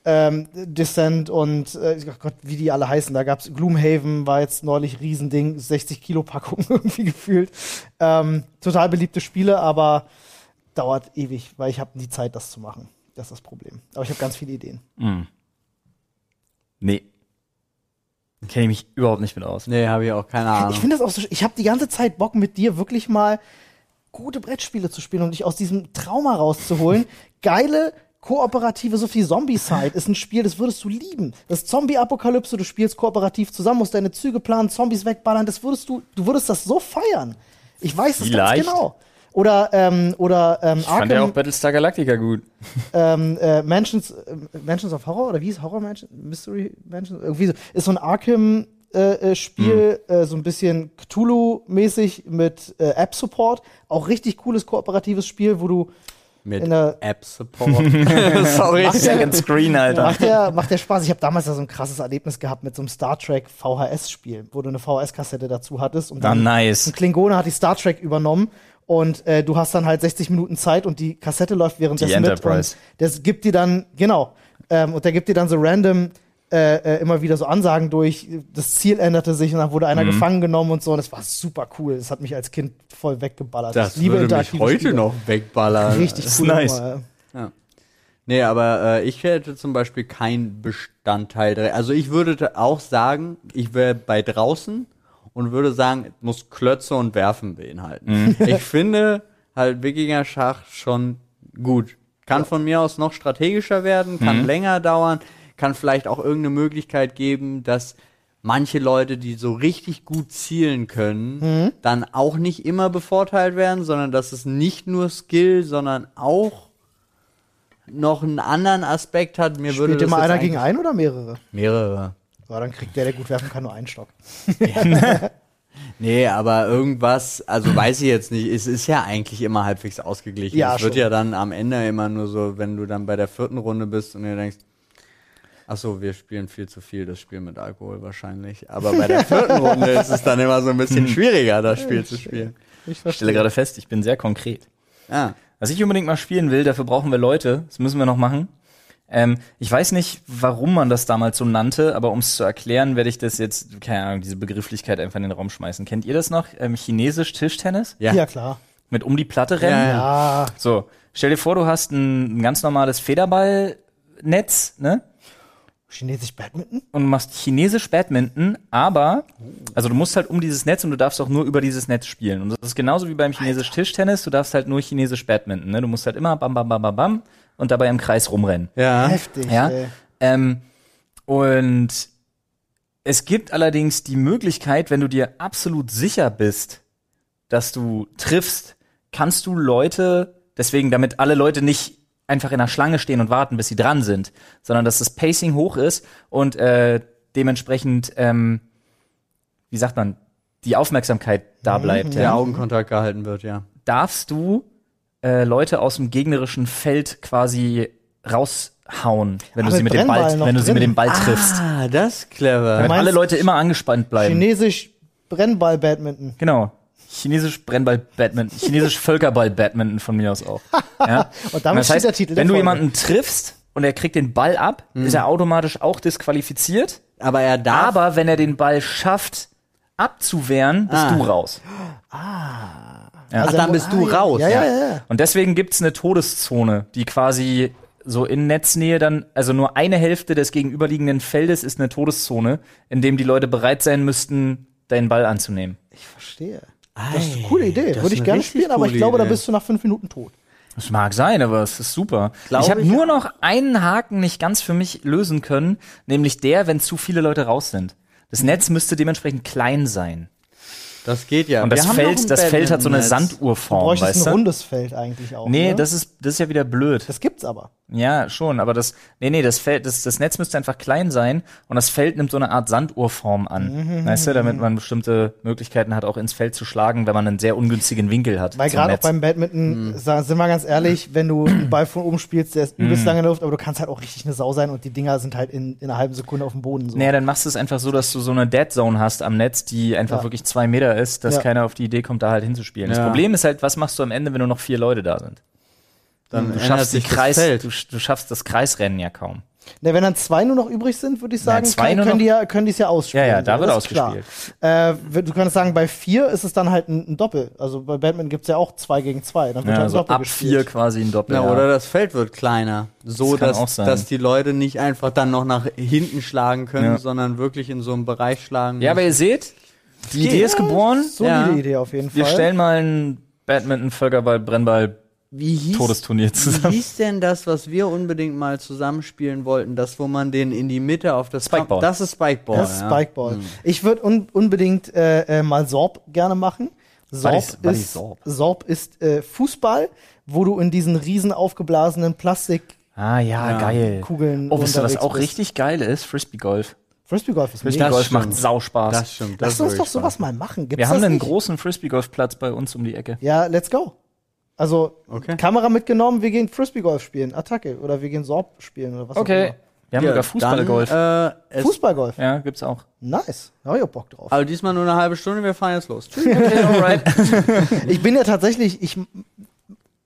ähm, Descent und äh, oh Gott, wie die alle heißen. Da gab's Gloomhaven, war jetzt neulich Riesending, 60 Kilo Packung irgendwie gefühlt. Ähm, total beliebte Spiele, aber dauert ewig, weil ich habe nie Zeit, das zu machen. Das ist das Problem. Aber ich habe ganz viele Ideen. Hm. Nee. Kenne ich mich überhaupt nicht mit aus. Nee, habe ich auch keine Ahnung. Ich finde das auch so. Ich habe die ganze Zeit Bock mit dir wirklich mal gute Brettspiele zu spielen und dich aus diesem Trauma rauszuholen. Geile kooperative, so viel Zombie-Side ist ein Spiel, das würdest du lieben. Das Zombie-Apokalypse, du spielst kooperativ zusammen, musst deine Züge planen, Zombies wegballern, das würdest du, du würdest das so feiern. Ich weiß es ganz Vielleicht. genau. Oder, ähm, oder ähm, Ich fand ja auch Arkham, Battlestar Galactica gut. ähm, äh, Mansions, äh, Mansions of Horror, oder wie ist Horror Mansion? Mystery Mansion? Irgendwie so. Ist so ein Arkham äh, äh, Spiel, Hm. äh, so ein bisschen Cthulhu-mäßig mit äh, App-Support. Auch richtig cooles kooperatives Spiel, wo du Mit der- App-Support. Sorry. Macht Second Screen, Alter. Macht der, macht der Spaß. Ich habe damals ja so ein krasses Erlebnis gehabt mit so einem Star Trek VHS-Spiel, wo du eine VHS-Kassette dazu hattest. Und Ah, dann nice. ein Klingone hat die Star Trek übernommen und äh, du hast dann halt 60 Minuten Zeit und die Kassette läuft währenddessen Die mit. Enterprise. Und das gibt dir dann, genau, ähm, und der gibt dir dann so random äh, äh, immer wieder so Ansagen durch, das Ziel änderte sich und dann wurde einer gefangen genommen und so. Und das war super cool. Das hat mich als Kind voll weggeballert. Das Ich liebe würde mich heute Spiele. noch wegballern. Richtig Das ist cool. nice. Nummer, Nee, aber äh, ich hätte zum Beispiel kein Bestandteil. drin. Also ich würde auch sagen, ich wäre bei draußen und würde sagen, es muss Klötze und Werfen beinhalten. Ich finde halt Wikinger-Schach schon gut. Kann von mir aus noch strategischer werden, kann länger dauern, kann vielleicht auch irgendeine Möglichkeit geben, dass manche Leute, die so richtig gut zielen können, dann auch nicht immer bevorteilt werden, sondern dass es nicht nur Skill, sondern auch noch einen anderen Aspekt hat. Mir würde Spielt das immer einer gegen einen oder mehrere? mehrere. Ja, dann kriegt der, der gut werfen kann, nur einen Stock. Nee, aber irgendwas, also weiß ich jetzt nicht, es ist ja eigentlich immer halbwegs ausgeglichen. Ja, es wird schon. ja dann am Ende immer nur so, wenn du dann bei der vierten Runde bist und dir denkst, ach so, wir spielen viel zu viel das Spiel mit Alkohol wahrscheinlich. Aber bei der vierten Runde ist es dann immer so ein bisschen schwieriger, das Spiel zu spielen. Ich Ich stelle gerade fest, ich bin sehr konkret. Ah, Was ich unbedingt mal spielen will, dafür brauchen wir Leute. Das müssen wir noch machen. Ähm, ich weiß nicht, warum man das damals so nannte, aber um es zu erklären, werde ich das jetzt, keine Ahnung, diese Begrifflichkeit einfach in den Raum schmeißen. Kennt ihr das noch? Ähm, Chinesisch Tischtennis? ja. Ja, klar. Mit um die Platte rennen? Ja, So, stell dir vor, du hast ein, ein ganz normales Federballnetz, ne? Chinesisch Badminton? Und du machst chinesisch Badminton, aber, also du musst halt um dieses Netz und du darfst auch nur über dieses Netz spielen. Und das ist genauso wie beim chinesisch Tischtennis, du darfst halt nur chinesisch Badminton, ne? Du musst halt immer bam, bam, bam, bam, bam und dabei im Kreis rumrennen. Ja. Heftig, Ja. ey. Ähm, und es gibt allerdings die Möglichkeit, wenn du dir absolut sicher bist, dass du triffst, kannst du Leute, deswegen damit alle Leute nicht einfach in der Schlange stehen und warten, bis sie dran sind, sondern dass das Pacing hoch ist und äh, dementsprechend, ähm, wie sagt man, die Aufmerksamkeit da bleibt. Der ja. Augenkontakt gehalten wird, ja. Darfst du äh, Leute aus dem gegnerischen Feld quasi raushauen, wenn Ah, du sie mit mit dem Ball, Brennball wenn du sie mit dem Ball triffst. Ah, das ist clever. Damit alle Leute immer angespannt bleiben. Chinesisch Brennball-Badminton. genau. Chinesisch Brennball-Badminton, Chinesisch Völkerball-Badminton von mir aus auch. Ja? Und damit das steht heißt, der Titel wenn du jemanden triffst und er kriegt den Ball ab, Mhm. ist er automatisch auch disqualifiziert. Aber er darf. Aber wenn er den Ball schafft, abzuwehren, bist Ah. du raus. Ach, Also dann er bist mu- du ah, raus. Ja, ja, ja. ja. Und deswegen gibt's eine Todeszone, die quasi so in Netznähe dann, also nur eine Hälfte des gegenüberliegenden Feldes ist eine Todeszone, in dem die Leute bereit sein müssten, deinen Ball anzunehmen. Ich verstehe. Ei, Das ist eine coole Idee. Würde ich gerne spielen, aber ich glaube, da Idee. bist du nach fünf Minuten tot. Das mag sein, aber es ist super. Glaube ich habe nur noch einen Haken nicht ganz für mich lösen können, nämlich der, wenn zu viele Leute raus sind. Das Netz müsste dementsprechend klein sein. Das geht ja. Und Wir das ein Feld, das Feld hat so eine Sanduhrform, bräuchtest weißt ein du? rundes Feld eigentlich auch. Nee, ne? das ist, das ist ja wieder blöd. das gibt's aber. Ja, schon, aber das, nee, nee, das Feld, das, das Netz müsste einfach klein sein und das Feld nimmt so eine Art Sanduhrform an. Weißt du, damit man bestimmte Möglichkeiten hat, auch ins Feld zu schlagen, wenn man einen sehr ungünstigen Winkel hat. Weil gerade auch beim Badminton, sa- sind wir ganz ehrlich, wenn du einen Ball von oben spielst, der ist übelst lange in der Luft, aber du kannst halt auch richtig eine Sau sein und die Dinger sind halt in, in einer halben Sekunde auf dem Boden. So. Naja, dann machst du es einfach so, dass du so eine Dead Zone hast am Netz, die einfach Ja. wirklich zwei Meter ist, dass Ja. keiner auf die Idee kommt, da halt hinzuspielen. Das Ja. Problem ist halt, was machst du am Ende, wenn nur noch vier Leute da sind? Dann Du schaffst, die sich das Kreis, Feld. du, du schaffst das Kreisrennen ja kaum. Na, wenn dann zwei nur noch übrig sind, würde ich sagen, nur können, noch- die ja, können die es ja ausspielen. Ja, ja, da So, wird ausgespielt. Äh, wenn- du kannst sagen, bei vier ist es dann halt ein, ein Doppel. Also bei Badminton gibt's ja auch zwei gegen zwei. Dann wird Ja, halt ein also Doppel ab gespielt. vier quasi ein Doppel. Ja, ja. oder das Feld wird kleiner. So, Das dass, dass die Leute nicht einfach dann noch nach hinten schlagen können, Ja. sondern wirklich in so einem Bereich schlagen. Ja, aber ihr seht, die Idee ist geboren. Solide Ja. Idee auf jeden Wir Fall. stellen mal ein Badminton, Völkerball, Brennball, wie hieß, Todesturnier wie zusammen. hieß denn das, was wir unbedingt mal zusammenspielen wollten? Das, wo man den in die Mitte auf das Spikeball. Das ist Spikeball. Das ist ja. Spikeball. Ich würde un unbedingt äh, äh, mal Sorb gerne machen. Sorb ist- was ist Sorb? Sorb ist äh, Fußball, wo du in diesen riesen aufgeblasenen Plastikkugeln Ah ja, Ja. geil. Oh, wisst ihr, was auch bist. richtig geil ist? Frisbee Golf. Frisbee Golf ist Frisbee mega. Golf macht Sauspaß. Das stimmt. Das Lass ist uns doch sowas Spaß. mal machen. Gibt's Wir haben das einen nicht? großen Frisbee Golfplatz bei uns um die Ecke. Ja, let's go. Also Okay. Kamera mitgenommen, wir gehen Frisbee Golf spielen, Attacke oder wir gehen Sorb spielen oder was auch Okay. immer. Wir haben Ja, sogar Fußballgolf. Äh, es, Fußballgolf. ja, gibt's auch. Nice. Da hab ich auch Bock drauf. aber diesmal nur eine halbe Stunde, wir fahren jetzt los. Tschüss. Okay, alright. Ich bin ja tatsächlich, ich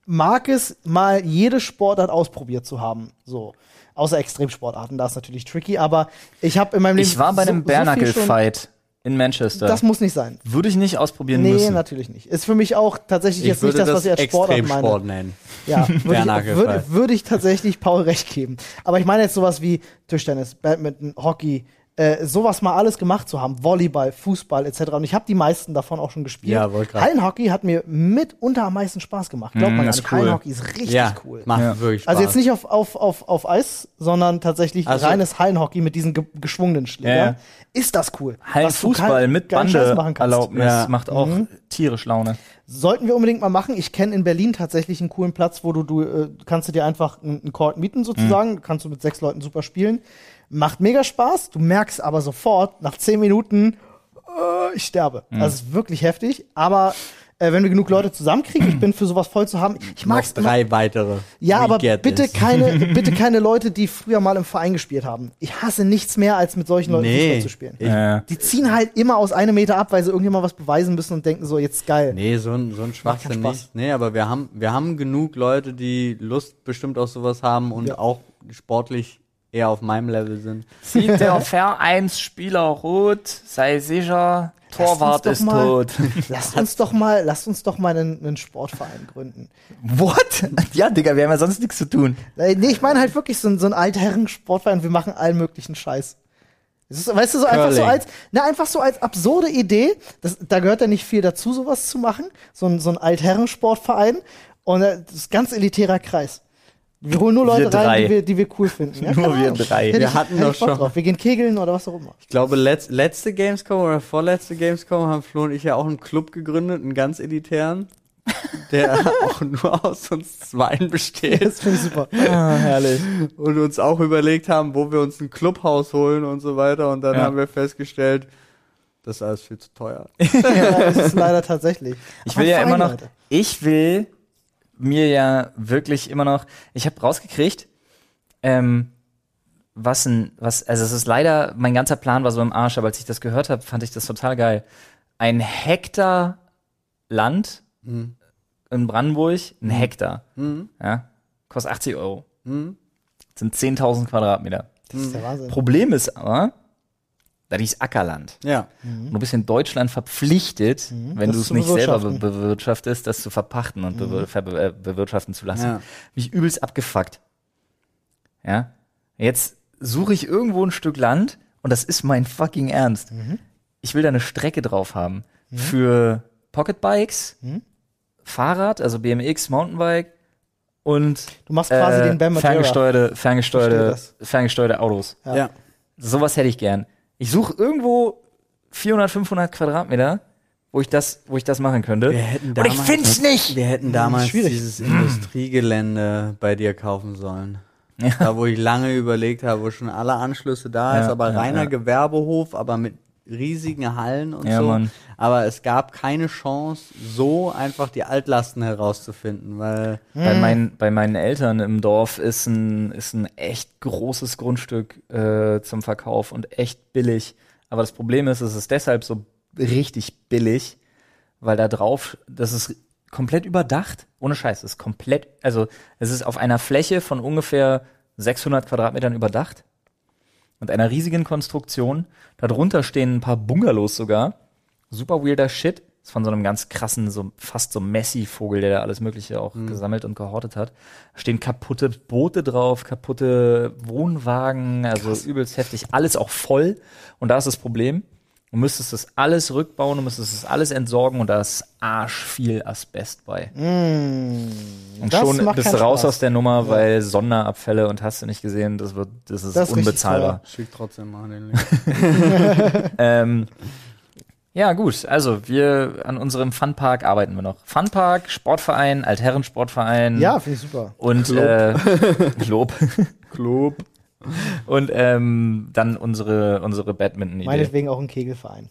mag es, mal jede Sportart ausprobiert zu haben. So. Außer Extremsportarten, da ist natürlich tricky, aber ich habe in meinem Leben Ich war bei einem so, so Bernacle-Fight in Manchester. Das muss nicht sein. würde ich nicht ausprobieren Nee, müssen. natürlich nicht. Ist für mich auch tatsächlich Ich jetzt nicht das, was ich als Sportart meine. Extremsport nennen. Ja, würde ich, Gefall. würde ich tatsächlich Paul recht geben. Aber ich meine jetzt sowas wie Tischtennis, Badminton, Hockey, äh, sowas mal alles gemacht zu haben, Volleyball, Fußball etc. Und ich habe die meisten davon auch schon gespielt. Ja, Hallenhockey hat mir mitunter am meisten Spaß gemacht. Glaubt Mm, man gar ist nicht. cool. Hallenhockey ist richtig ja, cool. macht Ja. wirklich Spaß. Also jetzt nicht auf, auf, auf, auf Eis, sondern tatsächlich Also- reines Hallenhockey mit diesen ge geschwungenen Schlägern. Ist das cool. Hallenfußball mit. Bandeerlaubnis Ja. macht auch Mhm. tierisch Laune. Sollten wir unbedingt mal machen. Ich kenne in Berlin tatsächlich einen coolen Platz, wo du, du äh, kannst du dir einfach einen einen Court mieten sozusagen, kannst du mit sechs Leuten super spielen. Macht mega Spaß, du merkst aber sofort, nach zehn Minuten, äh, ich sterbe. Also es ist wirklich heftig, aber äh, wenn wir genug Leute zusammenkriegen, ich bin für sowas voll zu haben. Ich noch mag's immer. drei weitere. Ja, We aber bitte this. keine, bitte keine Leute, die früher mal im Verein gespielt haben. Ich hasse nichts mehr, als mit solchen Leuten Fußball Nee. zu spielen. Ich-. Die ziehen halt immer aus einem Meter ab, weil sie irgendjemand was beweisen müssen und denken so, jetzt geil. Nee, so ein, so ein Schwachsinn nicht. Nee, aber wir haben, wir haben genug Leute, die Lust bestimmt auf sowas haben und Ja. auch sportlich eher auf meinem Level sind. Sieht der Vereinsspieler rot, sei sicher, Torwart ist mal- tot. Lasst uns doch mal, lasst uns doch mal einen, einen Sportverein gründen. What? Ja, Digga, wir haben ja sonst nichts zu tun. Äh, Nee, ich meine halt wirklich so, ein- so einen Altherren-Sportverein, wir machen allen möglichen Scheiß. Ist, weißt du, so einfach so als, na, einfach so als absurde Idee, das, da gehört ja nicht viel dazu, sowas zu machen, so ein, so ein Altherren-Sportverein und äh, das ist ganz elitärer Kreis. Wir holen nur Wir Leute rein, die wir, die wir cool finden. Ja, Nur wir Ahnung. drei. Wir hatten doch schon- Drauf. Wir gehen kegeln oder was auch immer. Ich glaube, letz, letzte Gamescom oder vorletzte Gamescom haben Flo und ich ja auch einen Club gegründet, einen ganz elitären, der auch nur aus uns Zweien besteht. Das finde ich super. Ah, herrlich. und uns auch überlegt haben, wo wir uns ein Clubhaus holen und so weiter. Und dann Ja. haben wir festgestellt, das ist alles viel zu teuer. ja, das ist leider tatsächlich. Ich Aber will ja immer noch, Leute. ich will mir ja wirklich immer noch, ich habe rausgekriegt, ähm, was ein, was, also es ist leider, mein ganzer Plan war so im Arsch, aber als ich das gehört habe, fand ich das total geil. Ein Hektar Land Mhm. in Brandenburg, ein Hektar, Mhm. ja, kostet 80 Euro. Mhm. Das sind 10.000 Quadratmeter. Das ist der Wahnsinn. Problem ist aber, das ist Ackerland. Ja. Und du bist in Deutschland verpflichtet, wenn Mhm. Das du es nicht selber be bewirtschaftest, das zu verpachten und be ver äh, bewirtschaften zu lassen. Ja. Mich übelst abgefuckt. Ja. Jetzt suche ich irgendwo ein Stück Land und das ist mein fucking Ernst. Mhm. Ich will da eine Strecke drauf haben für Pocketbikes, Mhm. Fahrrad, also BMX, Mountainbike und Du machst quasi äh, den Bam ferngesteuerte, ferngesteuerte, ferngesteuerte Autos. Ja. Ja. Sowas hätte ich gern. Ich suche irgendwo 400, 500 Quadratmeter, wo ich das, wo ich das machen könnte. Wir hätten Und ich damals- find's nicht. Wir hätten damals schwierig. dieses Industriegelände bei dir kaufen sollen. Ja. Da, wo ich lange überlegt habe, wo schon alle Anschlüsse da ist, Ja, aber ja, reiner. Gewerbehof, aber mit riesigen Hallen und Ja, so. Mann. Aber es gab keine Chance, so einfach die Altlasten herauszufinden, weil Bei, meinen, bei meinen Eltern im Dorf ist ein, ist ein echt großes Grundstück äh, zum Verkauf und echt billig. Aber das Problem ist, es ist deshalb so richtig billig, weil da drauf, das ist komplett überdacht. Ohne Scheiß, es ist komplett, also es ist auf einer Fläche von ungefähr 600 Quadratmetern überdacht und einer riesigen Konstruktion. Darunter stehen ein paar Bungalows sogar. Super weirder Shit. Ist von so einem ganz krassen, so fast so Messi-Vogel, der da alles Mögliche auch gesammelt und gehortet hat. Da stehen kaputte Boote drauf, kaputte Wohnwagen, also übelst heftig. Alles auch voll. Und da ist das Problem. Du müsstest das alles rückbauen, du müsstest das alles entsorgen und da ist arsch viel Asbest bei. Mm, Und schon bist du raus Spaß. aus der Nummer, weil Sonderabfälle und hast du nicht gesehen, das wird, das ist Das ist unbezahlbar. schick trotzdem mal den Link. Ähm, ja, gut. Also, wir an unserem Funpark arbeiten wir noch. Funpark, Sportverein, Altherren-Sportverein. Ja, finde ich super. Und Club. äh, Club. Club. Und ähm, dann unsere, unsere Badminton-Idee. Meinetwegen auch ein Kegelverein.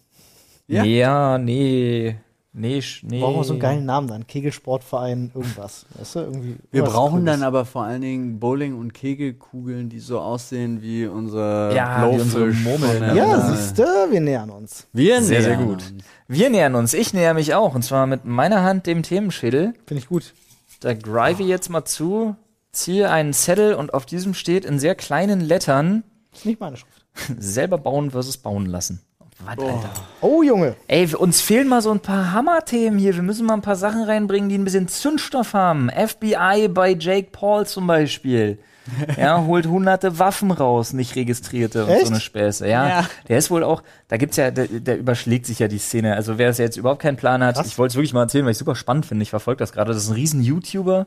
Ja. Ja, nee. Nee, nee. Brauchen wir so einen geilen Namen dann. Kegelsportverein, irgendwas. Weißt du, irgendwie. Wir brauchen Cooles. dann aber vor allen Dingen Bowling- und Kegelkugeln, die so aussehen wie unser Ja, wie unsere Blowfish Murmeln. Ja, siehst du, wir nähern uns. Wir Sehr, sehr nähern gut. uns. Wir nähern uns. Ich näher mich auch. Und zwar mit meiner Hand dem Themenschädel. Finde ich gut. Da greife ich jetzt mal zu. Ziehe einen Zettel und auf diesem steht in sehr kleinen Lettern Ist nicht meine Schrift. selber bauen versus bauen lassen. Was, Alter? Oh, Junge. Ey, uns fehlen mal so ein paar Hammerthemen hier. Wir müssen mal ein paar Sachen reinbringen, die ein bisschen Zündstoff haben. FBI bei Jake Paul zum Beispiel. Ja, holt hunderte Waffen raus, nicht registrierte und Echt? so eine Späße. Ja, Ja. der ist wohl auch, da gibt's ja, der, der überschlägt sich ja die Szene. Also wer es jetzt überhaupt keinen Plan hat, Krass. ich wollte es wirklich mal erzählen, weil ich super spannend finde. Ich verfolge das gerade. Das ist ein riesen YouTuber.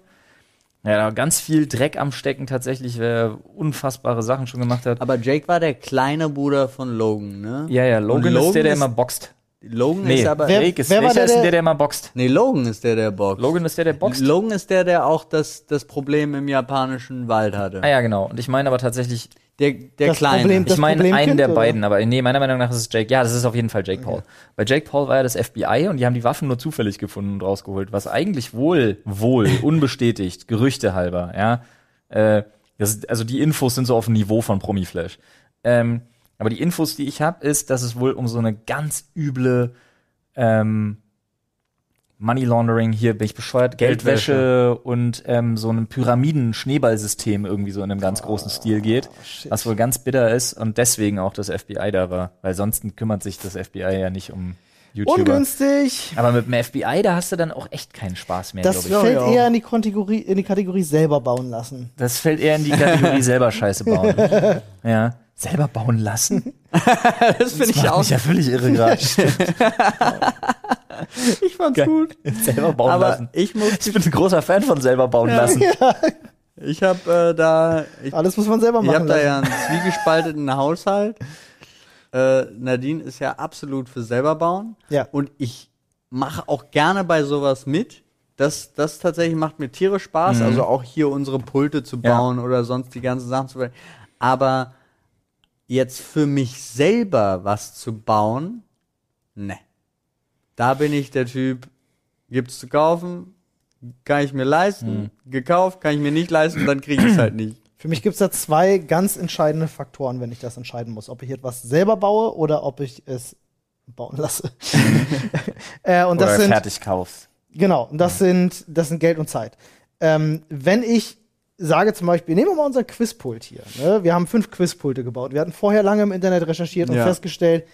Ja, da ganz viel Dreck am Stecken tatsächlich, wer unfassbare Sachen schon gemacht hat. Aber Jake war der kleine Bruder von Logan, ne? Ja, ja, Logan, Und ist der, der immer boxt. Logan Nee, ist aber. Wer- Jake ist, wer war welcher der, ist denn der- der, immer boxt? Nee, Logan ist der, der boxt. Logan ist der, der boxt. Logan ist der, der auch das, das Problem im japanischen Wald hatte. Ah ja, genau. Und ich meine aber tatsächlich, Der, der Das Kleine. Problem- ich meine einen der oder? beiden, aber nee, meiner Meinung nach ist es Jake. Ja, das ist auf jeden Fall Jake Paul. Bei Jake Paul war ja das FBI und die haben die Waffen nur zufällig gefunden und rausgeholt, was eigentlich wohl, wohl, unbestätigt, Gerüchte halber, ja. Äh, das ist, also die Infos sind so auf dem Niveau von Promiflash. Ähm, aber die Infos, die ich habe, ist, dass es wohl um so eine ganz üble ähm, Money Laundering, hier bin ich bescheuert, Geldwäsche, und ähm, so einem Pyramiden-Schneeballsystem irgendwie so in einem ganz großen Stil geht, shit. was wohl ganz bitter ist und deswegen auch das FBI da war, weil sonst kümmert sich das FBI ja nicht um YouTuber. Ungünstig. Aber mit dem FBI, da hast du dann auch echt keinen Spaß mehr, Das glaube ich. fällt ja. eher in die, Kategorie, in die Kategorie selber bauen lassen. Das fällt eher in die Kategorie selber Scheiße bauen. ja. Selber bauen lassen? das finde ich macht auch. mich ja völlig irre gerade. Ich fand's gut. selber bauen Aber lassen. ich muss, Ich bin ein großer Fan von selber bauen lassen. ich habe äh, da, ich, Alles muss man selber ich machen. habe da ja einen zwiegespalteten Haushalt. Äh, Nadine ist ja absolut für selber bauen. Ja. Und ich mache auch gerne bei sowas mit. Das, das tatsächlich macht mir tierisch Spaß, also auch hier unsere Pulte zu Ja. bauen oder sonst die ganzen Sachen zu bauen. Aber jetzt für mich selber was zu bauen, ne. Da bin ich der Typ, gibt's zu kaufen, kann ich mir leisten, gekauft, kann ich mir nicht leisten, dann kriege ich es halt nicht. Für mich gibt es da zwei ganz entscheidende Faktoren, wenn ich das entscheiden muss. Ob ich etwas selber baue oder ob ich es bauen lasse. äh, und das Oder sind, fertig kaufst. genau, und das sind, das sind Geld und Zeit. Ähm, wenn ich sage zum Beispiel, nehmen wir mal unser Quizpult hier. Ne? Wir haben fünf Quizpulte gebaut. Wir hatten vorher lange im Internet recherchiert und Ja. festgestellt,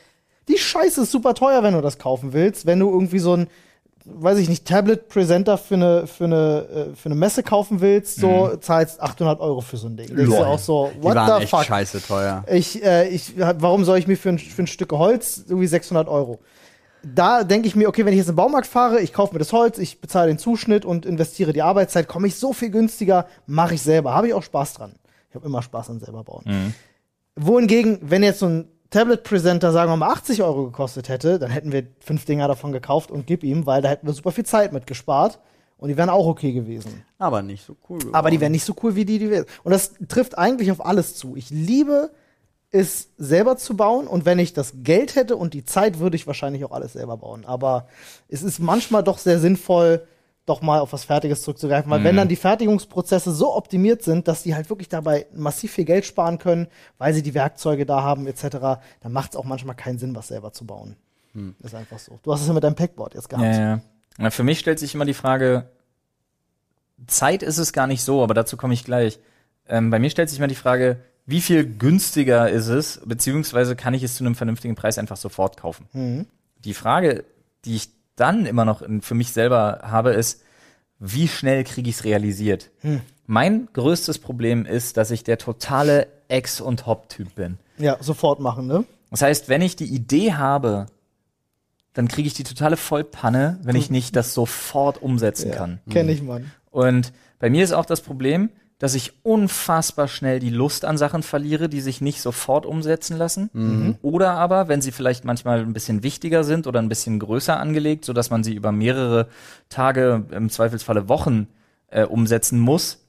die Scheiße ist super teuer, wenn du das kaufen willst. Wenn du irgendwie so ein, weiß ich nicht, Tablet-Präsenter für eine, für, eine, äh, für eine Messe kaufen willst, so zahlst 800 Euro für so ein Ding. Denkst du Lol. auch so, Die what waren the echt fuck? scheiße teuer. Ich, äh, ich, warum soll ich mir für ein, für ein Stück Holz irgendwie 600 Euro? Da denke ich mir, okay, wenn ich jetzt in den Baumarkt fahre, ich kaufe mir das Holz, ich bezahle den Zuschnitt und investiere die Arbeitszeit, komme ich so viel günstiger, mache ich selber. Habe ich auch Spaß dran. Ich habe immer Spaß an selber bauen. Wohingegen, wenn jetzt so ein Tablet-Presenter, sagen wir mal, 80 Euro gekostet hätte, dann hätten wir fünf Dinger davon gekauft und gib ihm, weil da hätten wir super viel Zeit mit gespart und die wären auch okay gewesen. Aber nicht so cool. Geworden. Aber die wären nicht so cool wie die, die wir. Und das trifft eigentlich auf alles zu. Ich liebe es selber zu bauen und wenn ich das Geld hätte und die Zeit, würde ich wahrscheinlich auch alles selber bauen. Aber es ist manchmal doch sehr sinnvoll, doch mal auf was Fertiges zurückzugreifen, weil wenn dann die Fertigungsprozesse so optimiert sind, dass die halt wirklich dabei massiv viel Geld sparen können, weil sie die Werkzeuge da haben etc., dann macht es auch manchmal keinen Sinn, was selber zu bauen. Ist einfach so. Du hast es ja mit deinem Packboard jetzt gehabt. Ja, ja. Für mich stellt sich immer die Frage, Zeit ist es gar nicht so, aber dazu komme ich gleich. Ähm, bei mir stellt sich immer die Frage, wie viel günstiger ist es, beziehungsweise kann ich es zu einem vernünftigen Preis einfach sofort kaufen? Mhm. Die Frage, die ich dann immer noch in, für mich selber habe, ist, wie schnell kriege ich es realisiert? Mein größtes Problem ist, dass ich der totale Ex- und Hop-Typ bin. Ja, sofort machen, ne? Das heißt, wenn ich die Idee habe, dann kriege ich die totale Vollpanne, wenn ich nicht das sofort umsetzen kann. Kenn ich, Mann. Und bei mir ist auch das Problem, dass ich unfassbar schnell die Lust an Sachen verliere, die sich nicht sofort umsetzen lassen. Oder aber, wenn sie vielleicht manchmal ein bisschen wichtiger sind oder ein bisschen größer angelegt, sodass man sie über mehrere Tage, im Zweifelsfalle Wochen äh, umsetzen muss,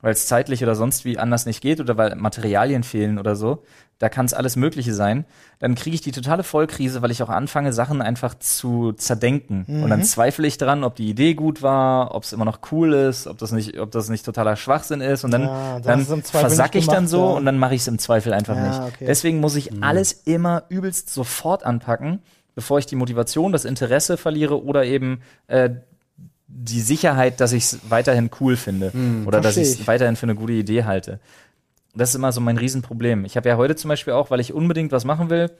weil es zeitlich oder sonst wie anders nicht geht oder weil Materialien fehlen oder so, da kann es alles Mögliche sein, dann kriege ich die totale Vollkrise, weil ich auch anfange, Sachen einfach zu zerdenken. Und dann zweifle ich dran, ob die Idee gut war, ob es immer noch cool ist, ob das nicht, ob das nicht totaler Schwachsinn ist. Und dann, Ja, da dann versack ich dann so ja. und dann mache ich es im Zweifel einfach Ja, nicht. okay. Deswegen muss ich alles immer übelst sofort anpacken, bevor ich die Motivation, das Interesse verliere oder eben äh, die Sicherheit, dass ich es weiterhin cool finde oder dass ich es weiterhin für eine gute Idee halte. Das ist immer so mein Riesenproblem. Ich habe ja heute zum Beispiel auch, weil ich unbedingt was machen will,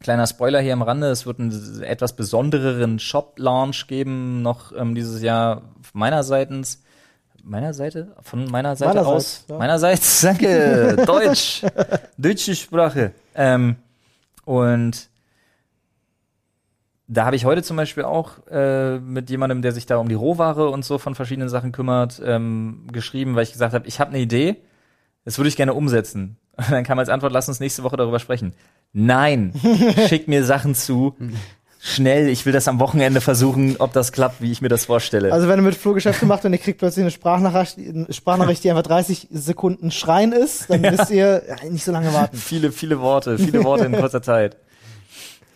kleiner Spoiler hier am Rande, es wird einen etwas besondereren Shop-Launch geben, noch ähm, dieses Jahr meinerseits. Meiner Seite? Von meiner Seite Meinerseits, aus? ja. Meinerseits, danke. Deutsch. Deutsche Sprache. Ähm, und da habe ich heute zum Beispiel auch äh, mit jemandem, der sich da um die Rohware und so von verschiedenen Sachen kümmert, ähm, geschrieben, weil ich gesagt habe, ich habe eine Idee, das würde ich gerne umsetzen. Und dann kam als Antwort, lass uns nächste Woche darüber sprechen. Nein, schick mir Sachen zu. Schnell, ich will das am Wochenende versuchen, ob das klappt, wie ich mir das vorstelle. Also wenn du mit Flo Geschäfte macht und ihr kriegt plötzlich eine Sprachnachricht, eine Sprachnachricht, die einfach 30 Sekunden Schreien ist, dann wisst ihr, ja, nicht so lange warten. viele, viele Worte, viele Worte in kurzer Zeit.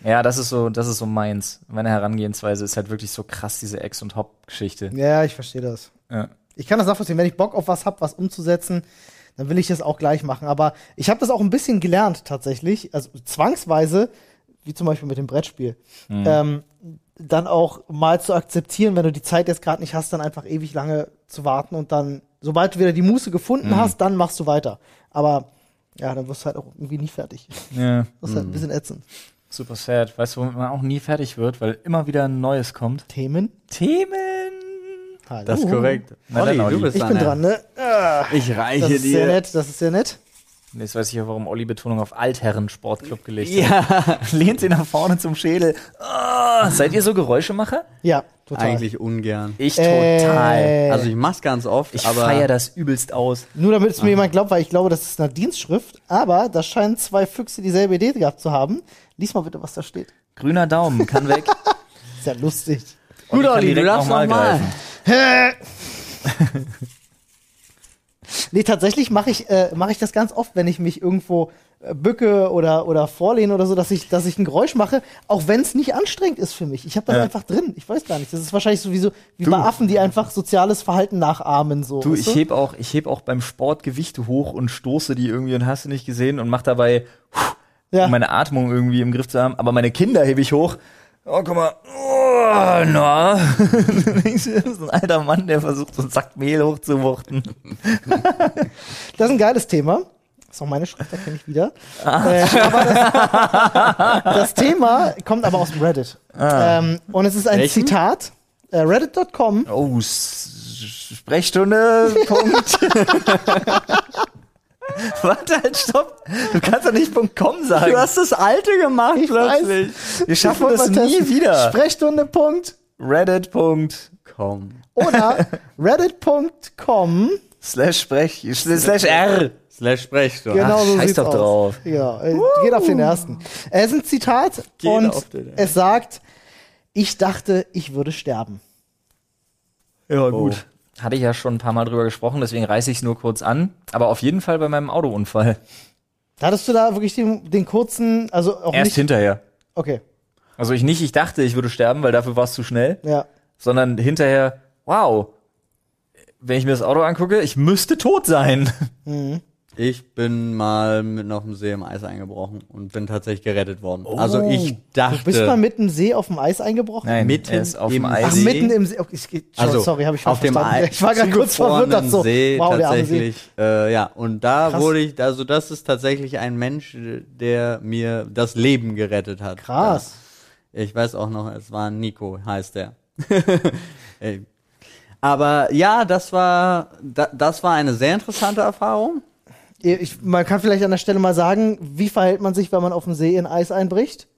Ja, das ist so, das ist so meins. Meine Herangehensweise ist halt wirklich so krass, diese Ex- und Hop-Geschichte. Ja, ich verstehe das. Ja. Ich kann das nachvollziehen. Wenn ich Bock auf was hab, was umzusetzen, dann will ich das auch gleich machen. Aber ich habe das auch ein bisschen gelernt tatsächlich, also zwangsweise, wie zum Beispiel mit dem Brettspiel, ähm, dann auch mal zu akzeptieren, wenn du die Zeit jetzt gerade nicht hast, dann einfach ewig lange zu warten und dann, sobald du wieder die Muße gefunden hast, dann machst du weiter. Aber ja, dann wirst du halt auch irgendwie nie fertig. ja, Das ist halt ein bisschen ätzend. Super sad. Weißt du, womit man auch nie fertig wird, weil immer wieder ein neues kommt? Themen? Themen! Hallo. Das ist korrekt. Na Olli, dann, Olli. du bist Ich bin dran, ne? Ah, Ich reiche Das ist sehr dir. nett, das ist sehr nett. Jetzt weiß ich auch, warum Olli Betonung auf Altherren-Sportclub gelegt hat. Ja, Lehnt sie nach vorne zum Schädel. Ah, seid ihr so Geräuschemacher? Ja, total. eigentlich ungern. Ich Äh, total. Also ich mach's ganz oft, Ich aber feier das übelst aus. Nur damit es mir jemand glaubt, weil ich glaube, das ist eine Dienstschrift, aber da scheinen zwei Füchse dieselbe Idee gehabt zu haben. Lies mal bitte, was da steht. Grüner Daumen, kann weg. Ist ja lustig. Gut, Olli, du darfst noch mal noch mal. Nee, tatsächlich mache ich, äh, mach ich das ganz oft, wenn ich mich irgendwo äh, bücke oder, oder vorlehne oder so, dass ich, dass ich ein Geräusch mache, auch wenn es nicht anstrengend ist für mich. Ich habe das Ja. einfach drin. Ich weiß gar nicht. Das ist wahrscheinlich sowieso wie bei Affen, die einfach soziales Verhalten nachahmen. So. Du, ich heb auch, ich heb auch beim Sport Gewichte hoch und stoße die irgendwie und hast du nicht gesehen und mach dabei, ja. um meine Atmung irgendwie im Griff zu haben. Aber meine Kinder hebe ich hoch. Oh, guck mal. Oh, na. das ist ein alter Mann, der versucht, so einen Sack Mehl hochzuwuchten. Das ist ein geiles Thema. Das ist auch meine Schrift, da kenne ich wieder. Ah. Äh, aber das, das Thema kommt aber aus dem Reddit. Ah. Ähm, und es ist ein Welchen? Zitat. Äh, Reddit.com. Oh, Sprechstunde, Punkt. Warte halt, stopp. Du kannst doch nicht Punkt .com sagen. Du hast das alte gemacht Ich plötzlich. Wir schaffen das mal nie testen. wieder. Sprechstunde. Punkt. Reddit. Punkt. Komm. Oder reddit.com. Slash Sprech, slash R. Slash Sprechstunde. Genau Ach, so scheiß sieht's doch aus. drauf. Ja, äh, geht auf den ersten. Es ist ein Zitat Geht und es sagt, ich dachte, ich würde sterben. Ja, gut. Hatte ich ja schon ein paar Mal drüber gesprochen, deswegen reiße ich es nur kurz an. Aber auf jeden Fall bei meinem Autounfall. Hattest du da wirklich den, den kurzen, also auch Erst nicht. hinterher. Okay, Also ich nicht, ich dachte, ich würde sterben, weil dafür war es zu schnell, ja. sondern hinterher, wow, wenn ich mir das Auto angucke, ich müsste tot sein. Ich bin mal mitten auf dem See im Eis eingebrochen und bin tatsächlich gerettet worden. Also ich dachte. Du bist mal mitten im See auf dem Eis eingebrochen? Nein, Mitten er ist auf im dem Ach, Eis. See? mitten im See. Okay, ich, ich, also sorry, habe ich auf dem verstanden. Ei- Ich war gerade kurz verwirrt. So, See wow, der arme See. tatsächlich. Äh, ja, und da Krass. wurde ich, also das ist tatsächlich ein Mensch, der mir das Leben gerettet hat. Krass. Ja. Ich weiß auch noch, es war Nico, heißt er. Ey. Aber ja, das war, da, das war eine sehr interessante Erfahrung. Ich, man kann vielleicht an der Stelle mal sagen, wie verhält man sich, wenn man auf dem See in Eis einbricht?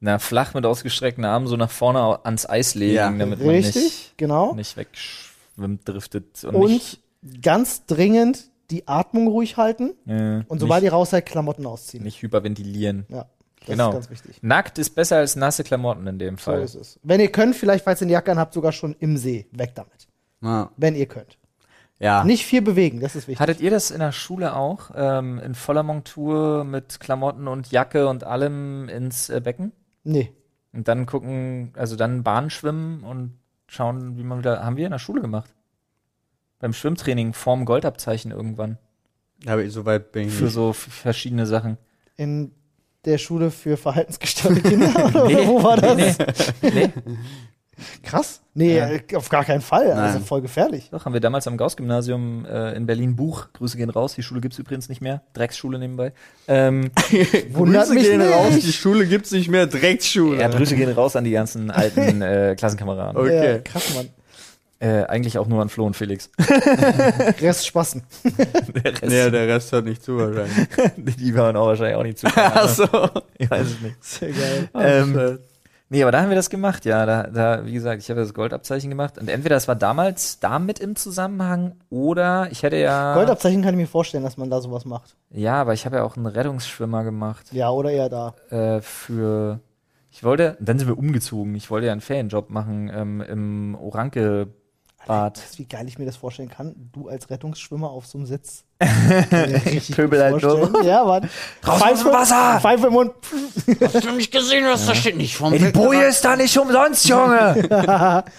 Na, flach mit ausgestreckten Armen so nach vorne ans Eis legen, Ja, damit man Richtig, nicht, genau. nicht wegschwimmt, driftet und, Und nicht, ganz dringend die Atmung ruhig halten äh, und sobald nicht, ihr raus seid, Klamotten ausziehen. nicht hyperventilieren. Ja, das Genau. ist ganz wichtig. Nackt ist besser als nasse Klamotten in dem So Fall. ist es. Wenn ihr könnt, vielleicht, falls ihr eine Jacke anhabt, sogar schon im See. Weg damit. Ja. Wenn ihr könnt. Ja. Nicht viel bewegen, das ist wichtig. Hattet ihr das in der Schule auch? Ähm, in voller Montur mit Klamotten und Jacke und allem ins äh, Becken? Nee. Und dann gucken, also dann Bahn schwimmen und schauen, wie man wieder. Haben wir in der Schule gemacht. Beim Schwimmtraining vorm Goldabzeichen irgendwann. Aber so weit bin ich Für nicht. so verschiedene Sachen. In der Schule für verhaltensgestörte Kinder? Oder wo war das? Nee, nee. Krass. Nee, Ja. äh, auf gar keinen Fall. Also Nein. voll gefährlich. Doch, haben wir damals am Gauss-Gymnasium äh, in Berlin Buch. Grüße gehen raus. Die Schule gibt's übrigens nicht mehr. Drecksschule nebenbei. Ähm, Grüße mich gehen nicht. raus, die Schule gibt's nicht mehr, Drecksschule. ja, Grüße gehen raus an die ganzen alten äh, Klassenkameraden. Okay. Ja, krass, Mann. Äh, eigentlich auch nur an Flo und Felix. Rest Spassen. Der Rest, Ja, der Rest hört nicht zu wahrscheinlich. die waren auch wahrscheinlich auch nicht zu. Achso. Ich weiß es nicht. Sehr geil. Ähm, nee, aber da haben wir das gemacht, ja. Da, da wie gesagt, ich habe das Goldabzeichen gemacht. Und entweder das war damals damit im Zusammenhang oder ich hätte ja. Goldabzeichen kann ich mir vorstellen, dass man da sowas macht. Ja, aber ich habe ja auch einen Rettungsschwimmer gemacht. Ja, oder eher da. Äh, für. Ich wollte, dann sind wir umgezogen. Ich wollte ja einen Ferienjob machen ähm, im Oranke-Bad. Weißt wie geil ich mir das vorstellen kann? Du als Rettungsschwimmer auf so einem Sitz. Richtig Pöbel halt nur. Ja, Mann. Draußen aus dem Wasser! Pfeife im Mund. Hast du nicht gesehen, was da steht? Nicht vom Ey, die Boje ist da nicht umsonst, Junge!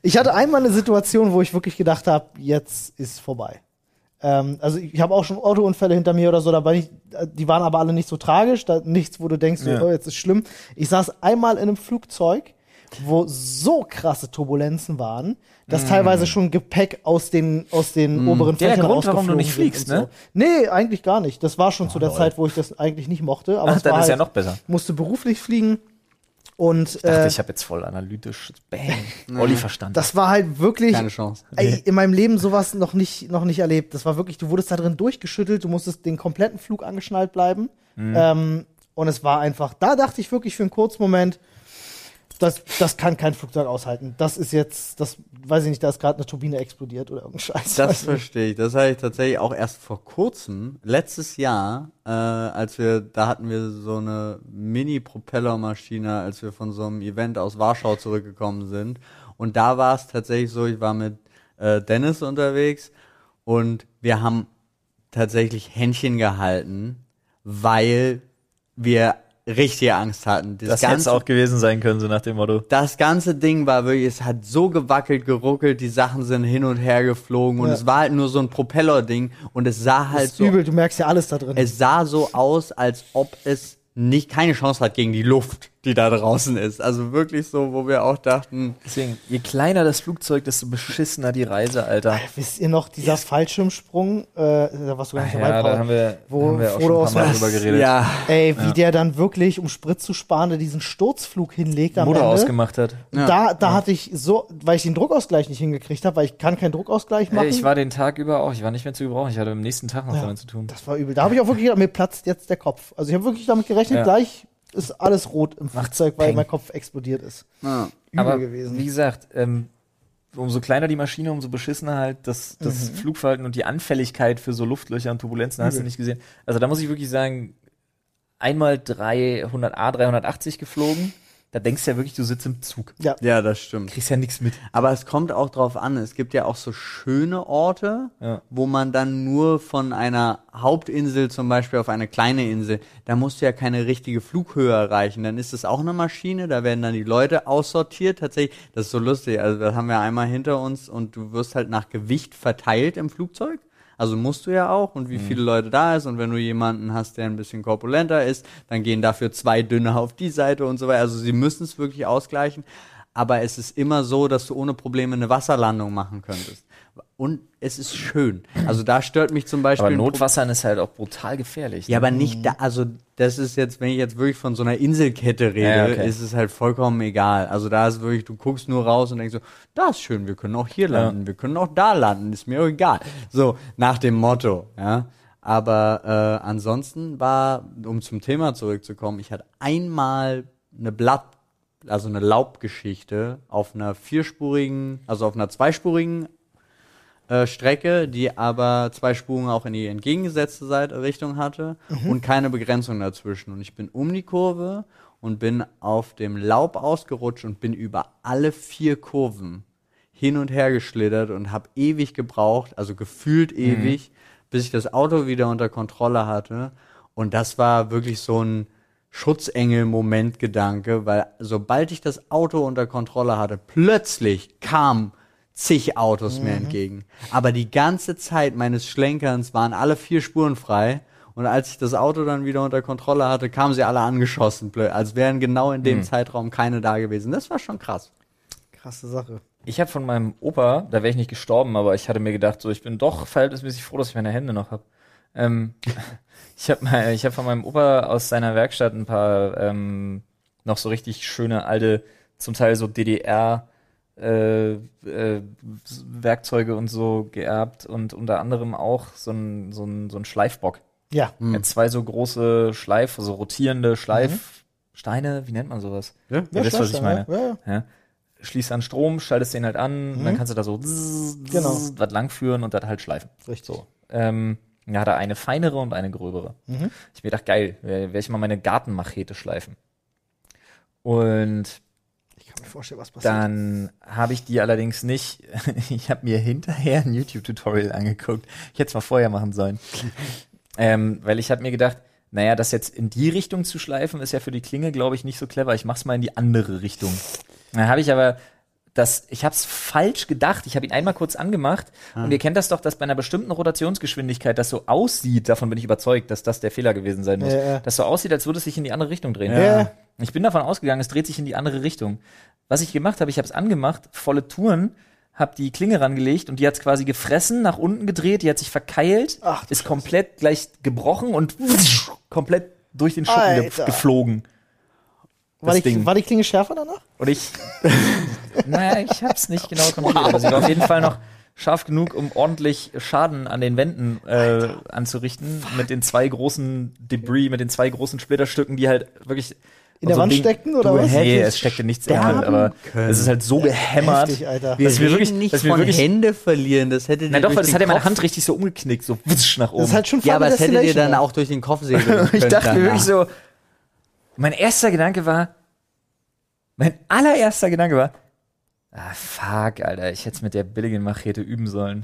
Ich hatte einmal eine Situation, wo ich wirklich gedacht habe, jetzt ist vorbei. Ähm, also ich habe auch schon Autounfälle hinter mir oder so, da ich, die waren aber alle nicht so tragisch, da nichts, wo du denkst, Ja. oh, jetzt ist schlimm. Ich saß einmal in einem Flugzeug, wo so krasse Turbulenzen waren, dass teilweise schon Gepäck aus den aus den oberen Mm. Der Fächern Grund, warum du nicht fliegst, so. ne? Nee, eigentlich gar nicht. Das war schon zu der lol. Zeit, wo ich das eigentlich nicht mochte. Aber Ach, es dann war ist ja halt, noch besser. musste beruflich fliegen und Ich dachte, äh, ich habe jetzt voll analytisch Bang. Olli verstanden. das war halt wirklich Keine Chance. Ey, in meinem Leben sowas noch nicht, noch nicht erlebt. Das war wirklich, du wurdest da drin durchgeschüttelt, du musstest den kompletten Flug angeschnallt bleiben. Mhm. Ähm, und es war einfach, da dachte ich wirklich für einen kurzen Moment, das, das kann kein Flugzeug aushalten. Das ist jetzt, das weiß ich nicht, da ist gerade eine Turbine explodiert oder irgendein Scheiß. Das verstehe ich. Das habe ich tatsächlich auch erst vor kurzem, letztes Jahr, äh, als wir, da hatten wir so eine Mini-Propellermaschine, als wir von so einem Event aus Warschau zurückgekommen sind. Und da war es tatsächlich so, ich war mit äh, Dennis unterwegs und wir haben tatsächlich Händchen gehalten, weil wir richtige Angst hatten. das hätte es auch gewesen sein können, so nach dem Motto. das ganze Ding war wirklich, es hat so gewackelt, geruckelt, die Sachen sind hin und her geflogen und Ja. es war halt nur so ein Propeller-Ding und es sah Das halt ist so, übel, du merkst ja alles da drin. es sah so aus, als ob es nicht keine Chance hat gegen die Luft, die da draußen ist. Also wirklich so, wo wir auch dachten, Deswegen, je kleiner das Flugzeug, desto beschissener die Reise, Alter. Wisst ihr noch, dieser Fallschirmsprung, äh, da warst du gar nicht dabei, Ja, Paul. da haben wir, Wo haben wir auch Frodo schon ein aus paar Mal was- drüber geredet. ja, Ey, wie der dann wirklich, um Sprit zu sparen, diesen Sturzflug hinlegt am Motor Ende. ausgemacht hat. Ja. Da, da hatte ich so, weil ich den Druckausgleich nicht hingekriegt habe, weil ich kann keinen Druckausgleich machen. Ey, ich war den Tag über auch, ich war nicht mehr zu gebrauchen. Ich hatte am nächsten Tag noch Ja. damit zu tun. das war übel. Da habe ich auch wirklich gedacht, mir platzt jetzt der Kopf. Also ich habe wirklich damit gerechnet, Ja. gleich ist alles rot im Flugzeug, weil Peng. mein Kopf explodiert ist. ja. Übel Aber gewesen. wie gesagt, ähm, umso kleiner die Maschine, umso beschissener halt das, das Flugverhalten und die Anfälligkeit für so Luftlöcher und Turbulenzen hast du Übel. nicht gesehen. Also da muss ich wirklich sagen, einmal 300 A 380 geflogen, da denkst du ja wirklich, du sitzt im Zug. ja. ja, das stimmt. Kriegst ja nichts mit. Aber es kommt auch drauf an. Es gibt ja auch so schöne Orte, Ja. wo man dann nur von einer Hauptinsel zum Beispiel auf eine kleine Insel, da musst du ja keine richtige Flughöhe erreichen. Dann ist es auch eine Maschine, da werden dann die Leute aussortiert. Tatsächlich, das ist so lustig. Also das haben wir einmal hinter uns und du wirst halt nach Gewicht verteilt im Flugzeug. Also musst du ja auch und wie viele Leute da ist und wenn du jemanden hast, der ein bisschen korpulenter ist, dann gehen dafür zwei dünne auf die Seite und so weiter. Also sie müssen es wirklich ausgleichen, aber es ist immer so, dass du ohne Probleme eine Wasserlandung machen könntest. Und es ist schön. Also da stört mich zum Beispiel Aber Notwassern ist halt auch brutal gefährlich. ja, ne? aber nicht da, also das ist jetzt, wenn ich jetzt wirklich von so einer Inselkette rede, Ja, okay. ist es halt vollkommen egal. Also da ist wirklich, du guckst nur raus und denkst so, das ist schön, wir können auch hier landen, wir können auch da landen, ist mir auch egal. So, nach dem Motto, ja. Aber äh, ansonsten war, um zum Thema zurückzukommen, ich hatte einmal eine Blatt, also eine Laubgeschichte auf einer vierspurigen, also auf einer zweispurigen äh, Strecke, die aber zwei Spuren auch in die entgegengesetzte Seite Richtung hatte und keine Begrenzung dazwischen. Und ich bin um die Kurve und bin auf dem Laub ausgerutscht und bin über alle vier Kurven hin und her geschlittert und habe ewig gebraucht, also gefühlt ewig, bis ich das Auto wieder unter Kontrolle hatte. Und das war wirklich so ein Schutzengel-Moment-Gedanke, weil sobald ich das Auto unter Kontrolle hatte, plötzlich kam zig Autos mir entgegen. Aber die ganze Zeit meines Schlenkerns waren alle vier Spuren frei. Und als ich das Auto dann wieder unter Kontrolle hatte, kamen sie alle angeschossen, blöd, als wären genau in dem Zeitraum keine da gewesen. Das war schon krass. Krasse Sache. Ich habe von meinem Opa, da wäre ich nicht gestorben, aber ich hatte mir gedacht, so ich bin doch verhältnismäßig froh, dass ich meine Hände noch habe. Ähm, ich habe mal, ich habe von meinem Opa aus seiner Werkstatt ein paar ähm, noch so richtig schöne alte, zum Teil so DDR äh, äh, Werkzeuge und so geerbt und unter anderem auch so ein so ein, so ein Schleifbock. Ja. Er hat zwei so große Schleif, so rotierende Schleifsteine, wie nennt man sowas? Ja? Ihr wisst, was ich meine. Ja, ja. Ja. Schließt an Strom, schaltest den halt an, und dann kannst du da so zzz, zzz, Genau. was langführen und das halt schleifen. Richtig. So. Ähm, ja, hat er eine feinere und eine gröbere. Mhm. Ich mir gedacht, geil, werde ich mal meine Gartenmachete schleifen. Und kann mir vorstellen, was passiert. dann habe ich die allerdings nicht. ich habe mir hinterher ein YouTube-Tutorial angeguckt. Ich hätte es mal vorher machen sollen. ähm, weil ich habe mir gedacht, naja, das jetzt in die Richtung zu schleifen, ist ja für die Klinge, glaube ich, nicht so clever. Ich mach's mal in die andere Richtung. Dann habe ich aber das, ich habe es falsch gedacht. Ich habe ihn einmal kurz angemacht und ihr kennt das doch, dass bei einer bestimmten Rotationsgeschwindigkeit das so aussieht. Davon bin ich überzeugt, dass das der Fehler gewesen sein muss. Ja, ja. Das so aussieht, als würde es sich in die andere Richtung drehen. Ja. Ich bin davon ausgegangen, es dreht sich in die andere Richtung. Was ich gemacht habe, ich habe es angemacht, volle Touren, habe die Klinge rangelegt und die hat es quasi gefressen, nach unten gedreht, die hat sich verkeilt, Ach, ist komplett gleich gebrochen und komplett durch den Schuppen Alter. geflogen. War, das die, war die Klinge schärfer danach? Und ich, naja, ich hab's nicht genau kontrolliert, aber sie war auf jeden Fall noch scharf genug, um ordentlich Schaden an den Wänden äh, anzurichten, mit den zwei großen Debris, mit den zwei großen Splitterstücken, die halt wirklich In der so Wand Ding- steckten, oder was? Nee, es steckte nichts in der Wand, aber können. es ist halt so gehämmert. Heftig, Alter. Wir dass wir wirklich, nicht dass wir von wirklich, Hände verlieren, das hätte dir na doch, das hat ja meine Hand richtig so umgeknickt, so wutsch nach oben. Das ist halt schon Ja, aber Final es hätte dir Destination, dann auch durch den Kopf segeln ich können dachte mir wirklich so, mein erster Gedanke war, mein allererster Gedanke war, ah fuck, Alter, ich hätte es mit der billigen Machete üben sollen.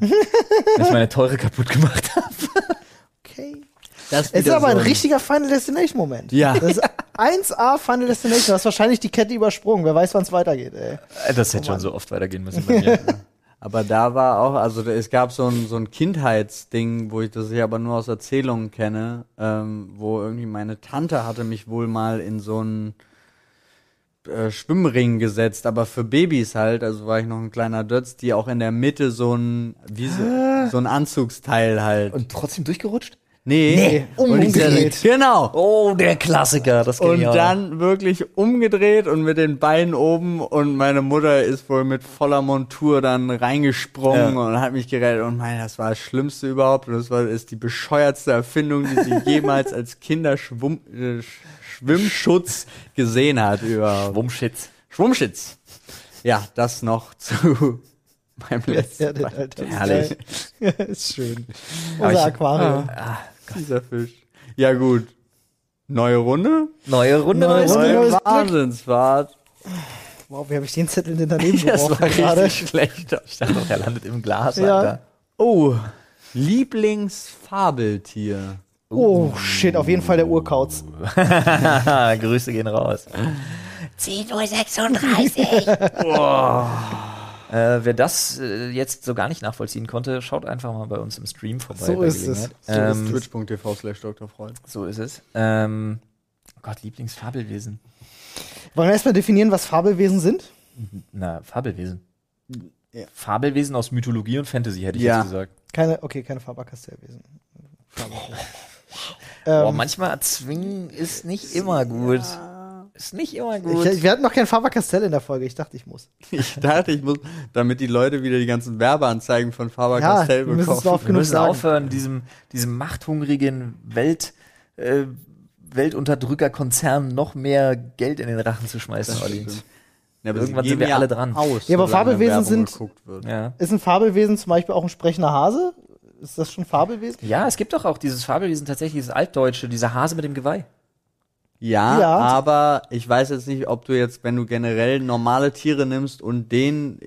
dass ich meine teure kaputt gemacht habe. Okay. Das Es ist aber so ein richtiger Final Destination Moment. Ja. Das ist 1A Final Destination. Du hast wahrscheinlich die Kette übersprungen. Wer weiß, wann es weitergeht, ey. Das hätte schon so oft weitergehen müssen bei mir. Aber da war auch, also es gab so ein, so ein Kindheitsding, wo ich das ich aber nur aus Erzählungen kenne, ähm, wo irgendwie meine Tante hatte mich wohl mal in so einen äh, Schwimmring gesetzt, aber für Babys halt, also war ich noch ein kleiner Dötz, die auch in der Mitte so ein, wie so, so ein Anzugsteil halt. Und trotzdem durchgerutscht? Nee, Nee, umgedreht. Genau. Oh, der Klassiker, das Und dann wirklich umgedreht und mit den Beinen oben und meine Mutter ist wohl mit voller Montur dann reingesprungen Ja. und hat mich gerettet und mein, das war das Schlimmste überhaupt und das war ist die bescheuertste Erfindung, die sie jemals als Kinderschwumm äh, Sch- Schwimmschutz gesehen hat überhaupt. Wumschitz. Schwimmschutz. Ja, das noch zu meinem letzten. Ja. Herrlich. Ja, ist schön. Unser Aquarium. Dieser Fisch. Ja gut. Neue Runde. Neue Runde, Neue neues Runde. Glück. neues. Wahnsinnsfahrt. Wow, wie habe ich den Zettel denn daneben Das geworfen war gerade? richtig schlecht. Ich dachte doch, er landet im Glas, Ja. Alter. Oh, Lieblingsfabeltier. Oh, shit, auf jeden Fall der Urkauz. Grüße gehen raus. 10.36 Uhr. Äh, wer das äh, jetzt so gar nicht nachvollziehen konnte, schaut einfach mal bei uns im Stream vorbei. So bei ist es. So ähm, Twitch.tv slash Dr. Freud. So ist es. Ähm, oh Gott, Lieblingsfabelwesen. Wollen wir erstmal definieren, was Fabelwesen sind? Na, Fabelwesen. Ja. Fabelwesen aus Mythologie und Fantasy, hätte ich Ja. jetzt gesagt. Keine, okay, keine Faber-Castell-Wesen. Fabelwesen. Boah, Ähm, manchmal erzwingen ist nicht immer gut. Ist nicht immer gut. ich, wir hatten noch kein Faber-Castell in der Folge. Ich dachte, ich muss. Ich dachte, ich muss, damit die Leute wieder die ganzen Werbeanzeigen von Faber Ja, Castell es bekommen. Wir müssen sagen. aufhören, diesem, diesem machthungrigen Welt, äh, Weltunterdrückerkonzern noch mehr Geld in den Rachen zu schmeißen, Olli. Ja, aber Irgendwann sind wir alle dran. Aus, Ja, aber Fabelwesen sind-. Ja. Ist ein Fabelwesen zum Beispiel auch ein sprechender Hase? Ist das schon Fabelwesen? ja, es gibt doch auch dieses Fabelwesen, tatsächlich dieses Altdeutsche, dieser Hase mit dem Geweih. Ja, Ja. aber ich weiß jetzt nicht, ob du jetzt, wenn du generell normale Tiere nimmst und denen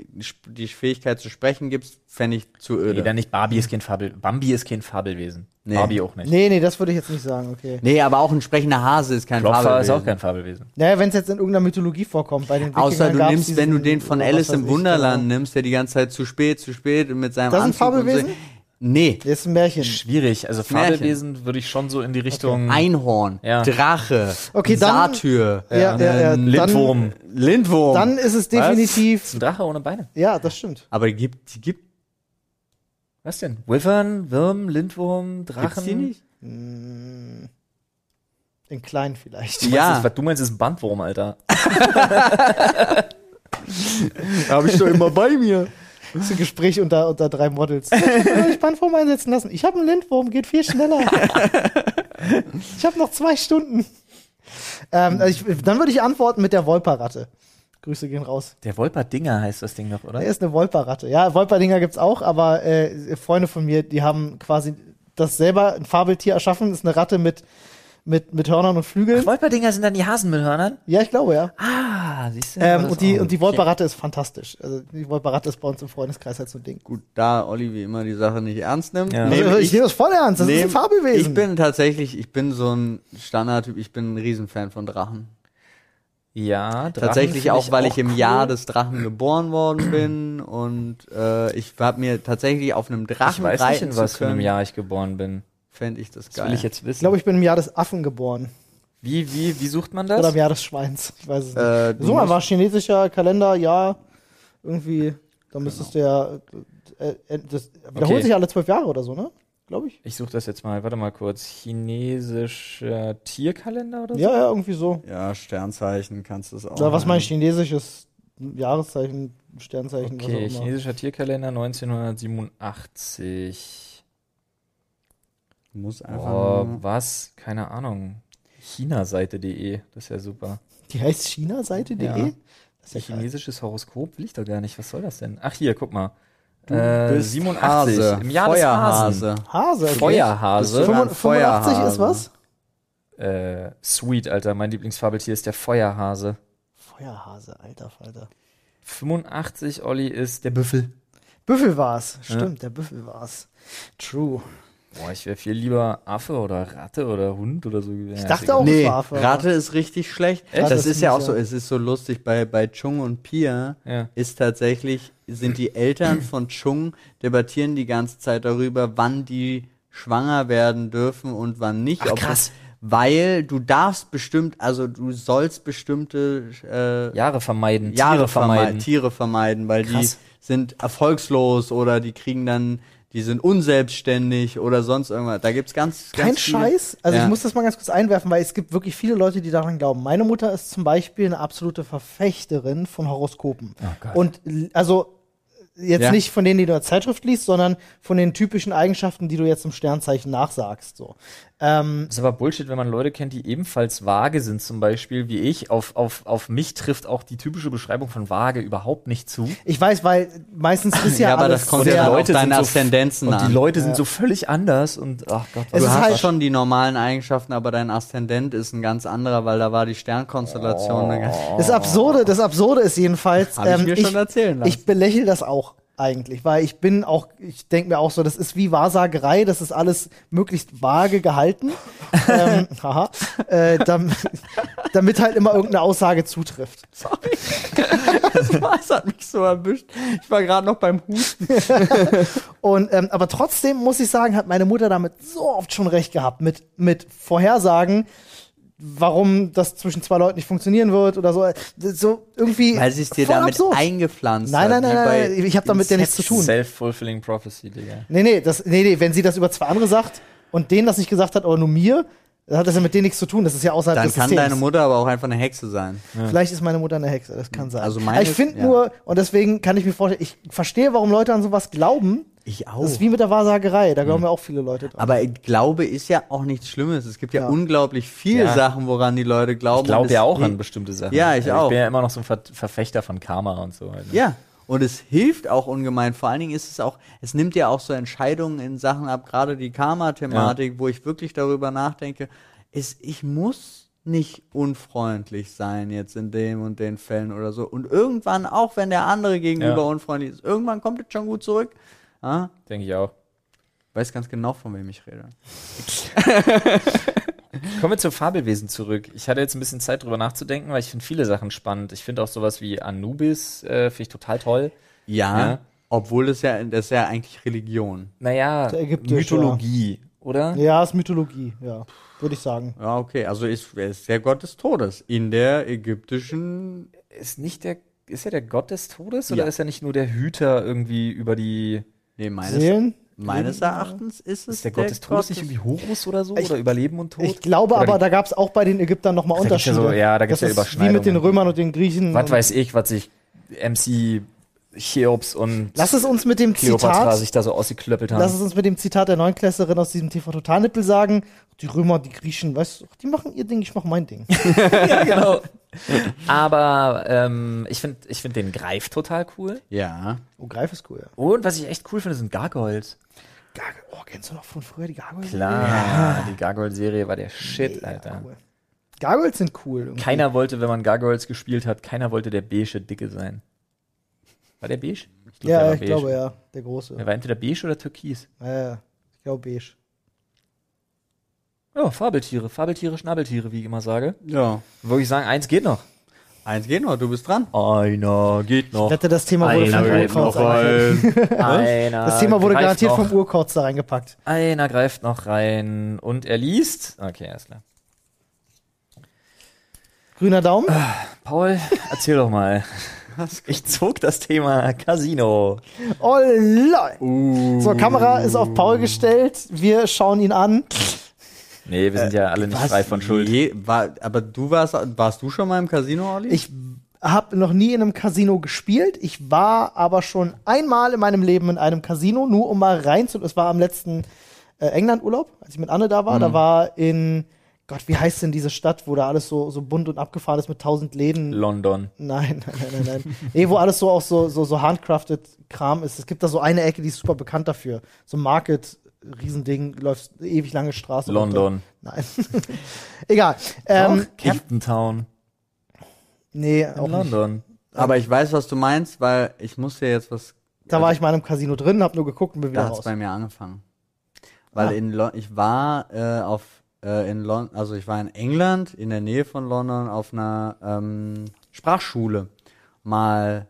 die Fähigkeit zu sprechen gibst, fände ich zu öde. Nee, dann nicht. Barbie ist kein Fabel, Bambi ist kein Fabelwesen. Nee. Barbie auch nicht. Nee, nee, das würde ich jetzt nicht sagen, okay. Nee, aber auch ein sprechender Hase ist kein Klopfer ist Fabelwesen. auch kein Fabelwesen. Naja, wenn es jetzt in irgendeiner Mythologie vorkommt, bei den Außer Wikingern du gab's nimmst, wenn du den von Alice im ich, Wunderland genau. nimmst, der die ganze Zeit zu spät, zu spät mit seinem Das ist ein Anzug und Fabelwesen? So. Nee. Das ist ein Märchen. Schwierig. Also. Fabelwesen würde ich schon so in die Richtung Einhorn, Ja. Drache, Okay, dann- Satyr, Ja, ja, ja. ähm, Lindwurm. Lindwurm. Dann ist es Das definitiv. ist ein Drache ohne Beine. Ja, das stimmt. aber die gibt, die gibt, Was denn? Wyvern, Würm, Lindwurm, Drachen? gibt's die nicht? In klein vielleicht. Du meinst, Ja. das, was du meinst, ist ein Bandwurm, Alter. Habe ich doch immer bei mir. Das ist ein Gespräch unter, unter drei Models. ich Bandwurm einsetzen lassen. Ich habe einen Lindwurm, geht viel schneller. ich habe noch zwei Stunden. Ähm, also ich, dann würde ich antworten mit der Wolperratte. Grüße gehen raus. Der Wolperdinger heißt das Ding noch, oder? Er ist eine Wolperratte. Ja, Wolperdinger gibt's auch, aber äh, Freunde von mir, die haben quasi das selber ein Fabeltier erschaffen. Das ist eine Ratte mit, mit, mit Hörnern und Flügeln. Ach, Wolperdinger sind dann die Hasen mit Hörnern? Ja, ich glaube, ja. Ah, siehst du? Ähm, und die, auch. und die Wolperratte ist fantastisch. Also die Wolperratte ist bei uns im Freundeskreis halt so ein Ding. Gut, da Olli wie immer die Sache nicht ernst nimmt. Ja. nehm Also, ich nehme das voll ernst. Das ist ein nehm- Fabelwesen. Ich bin tatsächlich, ich bin so ein Standardtyp, ich bin ein Riesenfan von Drachen. Ja, Drachen Tatsächlich auch, weil ich im cool. Jahr des Drachen geboren worden bin und äh, ich habe mir tatsächlich auf einem Ich Drachen weiß nicht, in was für einem Jahr ich geboren bin. Fände ich das Das geil. will ich jetzt wissen. ich glaube, ich bin im Jahr des Affen geboren. wie, wie, wie sucht man Oder das? im Jahr des Schweins. Ich weiß es nicht. Äh, so mal musst- war chinesischer Kalender, ja. Irgendwie, da müsstest du ja. Äh, äh, das wiederholt Okay. sich alle zwölf Jahre oder so, ne? Glaube ich. Ich suche das jetzt mal. Warte mal kurz. Chinesischer Tierkalender oder so? Ja, ja, irgendwie so. Ja, Sternzeichen kannst du es auch. Oder was mein chinesisches Jahreszeichen, Sternzeichen, Okay, was auch immer. chinesischer Tierkalender 1987. Muss einfach Oh, was? Keine Ahnung. Chinaseite.de, das ist ja super. Die heißt chinaseite.de? Ja. Das ist ja. Chinesisches Horoskop will ich doch gar nicht. Was soll das denn? Ach hier, guck mal. Du Äh, bist 87. Hase, Im Jahr des Hasen. Feuerhase. Hase. Okay. Feuerhase. Bist du- 85 Feuerhase. ist was? Äh, sweet, Alter. Mein Lieblingsfabeltier ist der Feuerhase. Feuerhase, alter Falter. 85, Olli, ist der Büffel. Büffel war's. Stimmt, der Büffel war's. True. Boah, ich wäre viel lieber Affe oder Ratte oder Hund oder so. Ich dachte auch, Nee, es war Affe. Ratte ist richtig schlecht. Echt? Das ist ja auch so, es ist so lustig, bei, bei Chung und Pia Ja. ist tatsächlich, sind die Eltern von Chung debattieren die ganze Zeit darüber, wann die schwanger werden dürfen und wann nicht. Ach, Ob- krass. Weil du darfst bestimmt, also du sollst bestimmte äh, Jahre vermeiden. Jahre Tiere vermeiden, vermeiden. Tiere vermeiden, weil Krass. die sind erfolgslos oder die kriegen dann, die sind unselbstständig oder sonst irgendwas. Da gibt's ganz, Kein ganz viele- Scheiß. Also Ja. ich muss das mal ganz kurz einwerfen, weil es gibt wirklich viele Leute, die daran glauben. Meine Mutter ist zum Beispiel eine absolute Verfechterin von Horoskopen. Gott. Und also jetzt Ja. nicht von denen, die du in der Zeitschrift liest, sondern von den typischen Eigenschaften, die du jetzt im Sternzeichen nachsagst. So. Ähm, Das ist aber Bullshit, wenn man Leute kennt, die ebenfalls vage sind, zum Beispiel wie ich. Auf, auf, auf mich trifft auch die typische Beschreibung von vage überhaupt nicht zu. ich weiß, weil meistens ist ja, Ja, aber alles das kommt sehr, ja Leute deine sind so- Aszendenzen Und an. die Leute sind so völlig anders und ach Gott, Es du ist hast halt- schon die normalen Eigenschaften, aber dein Aszendent ist ein ganz anderer, weil da war die Sternkonstellation eine ganz. Das Absurde, das Absurde ist jedenfalls, Hab ich ähm, mir schon erzählen lassen. ich belächle das auch eigentlich, weil ich bin auch, ich denke mir auch so, das ist wie Wahrsagerei, das ist alles möglichst vage gehalten, ähm, haha, äh, damit, damit halt immer irgendeine Aussage zutrifft. Das hat mich so erwischt. Ich war gerade noch beim Husten. Und ähm, aber trotzdem muss ich sagen, hat meine Mutter damit so oft schon recht gehabt mit mit Vorhersagen, warum das zwischen zwei Leuten nicht funktionieren wird oder so. So irgendwie. Weil sie es dir damit absurd. eingepflanzt Nein, hat. nein, nein, bei nein, ich habe damit ja nichts zu tun. Self-fulfilling prophecy, Digga. Nee, nee, das, nee, nee, wenn sie das über zwei andere sagt und denen das nicht gesagt hat, aber nur mir, dann hat das ja mit denen nichts zu tun. Das ist ja außerhalb Dann des kann Systems. deine Mutter aber auch einfach eine Hexe sein. Vielleicht ist meine Mutter eine Hexe, das kann sein. Also meine Aber ich finde ja. nur, und deswegen kann ich mir vorstellen, ich verstehe, warum Leute an sowas glauben. Ich auch. Das ist wie mit der Wahrsagerei, da glauben ja auch viele Leute dran. Aber Glaube ist ja auch nichts Schlimmes. Es gibt ja, Ja. unglaublich viele Ja. Sachen, woran die Leute glauben. Ich glaube ja auch an bestimmte Sachen. Ja, ich Also auch. Ich bin ja immer noch so ein Ver Verfechter von Karma und so. Also. Ja. Und es hilft auch ungemein. Vor allen Dingen ist es auch, es nimmt ja auch so Entscheidungen in Sachen ab, gerade die Karma-Thematik, wo ich wirklich darüber nachdenke, ist, ich muss nicht unfreundlich sein jetzt in dem und den Fällen oder so. Und irgendwann, auch wenn der andere gegenüber Ja. unfreundlich ist, irgendwann kommt es schon gut zurück. Ja? Denke ich auch. Weiß ganz genau, von wem ich rede. Kommen wir zu Fabelwesen zurück. Ich hatte jetzt ein bisschen Zeit drüber nachzudenken, weil ich finde viele Sachen spannend. Ich finde auch sowas wie Anubis, äh, finde ich total toll. Ja. Ja. Obwohl es ja, das ist ja eigentlich Religion. Naja, Mythologie, oder? Ja, ist Mythologie, ja. Würde ich sagen. Ja, okay, also ist, er ist der Gott des Todes in der ägyptischen. Ist nicht der, ist er der Gott des Todes oder Ja. ist er nicht nur der Hüter irgendwie über die, Nee, meines, Seelen? meines Erachtens ist es ist der Gott des Todes nicht irgendwie Horus oder so? Ich- oder über Leben und Tod? Ich glaube Oder aber, die- da gab es auch bei den Ägyptern nochmal gibt's ja Unterschiede. so- ja, da gibt's Das ja ist Wie mit den Überschneidungen. Römern und den Griechen. was weiß ich, was sich MC Cheops und Lass es uns mit dem Kleopatra Zitat, sich da so ausgeklöppelt haben. lass es uns mit dem Zitat der Neunklässlerin aus diesem TV Totalnippel sagen. Die Römer, die Griechen, weißt du, die machen ihr Ding, ich mach mein Ding. ja, genau. Aber ähm, ich finde ich find den Greif total cool. Ja. Oh, Greif ist cool, ja. Und was ich echt cool finde, sind Gargoyles. Gargoyle. Oh, kennst du noch von früher die Gargoyles? Klar, die Gargoyle-Serie war der Shit, Mega Alter. Cool. Gargoyles sind cool. irgendwie. Keiner wollte, wenn man Gargoyles gespielt hat, keiner wollte der beige Dicke sein. War der beige? Ich glaub, der Ja, war ich beige. glaube, ja. Der große. Er war entweder beige oder türkis. Ja, ja. Ich glaube beige. Ja, Fabeltiere, Fabeltiere, Schnabeltiere, wie ich immer sage. Ja. Würde ich sagen, eins geht noch. Eins geht noch, du bist dran. Einer geht Ich noch. wette, das Thema wurde Einer vom Urkauz. Einer Das Thema wurde garantiert noch. vom Urkauz da reingepackt. Einer greift noch rein und er liest. Okay, alles klar. Grüner Daumen. Paul, erzähl doch mal. Ich zog das Thema Casino. Oh, lol. Uh. So, Kamera ist auf Paul gestellt. Wir schauen ihn an. Nee, wir sind ja alle nicht Was? frei von Schuld. Je, war, aber du warst, warst du schon mal im Casino, Olli? Ich habe noch nie in einem Casino gespielt. Ich war aber schon einmal in meinem Leben in einem Casino, nur um mal rein zu. Es war am letzten äh, England-Urlaub, als ich mit Anne da war. Mhm. Da war in, Gott, wie heißt denn diese Stadt, wo da alles so, so bunt und abgefahren ist mit tausend Läden? London. Nein, nein, nein, nein, nein. nee, wo alles so auch so, so, so handcrafted Kram ist. Es gibt da so eine Ecke, die ist super bekannt dafür. So ein Market, Riesending, läuft ewig lange Straße. runter. London. Nein. Egal. Ähm, Captain Town. nee, In auch nicht. London. aber ich weiß, was du meinst, weil ich muss dir jetzt was. Da war ich mal in einem Casino drin, hab nur geguckt und bin wieder Da hat's raus. bei mir angefangen. Weil Ah. in Lon ich war äh, auf äh, in Lon also ich war in England in der Nähe von London auf einer ähm, Sprachschule mal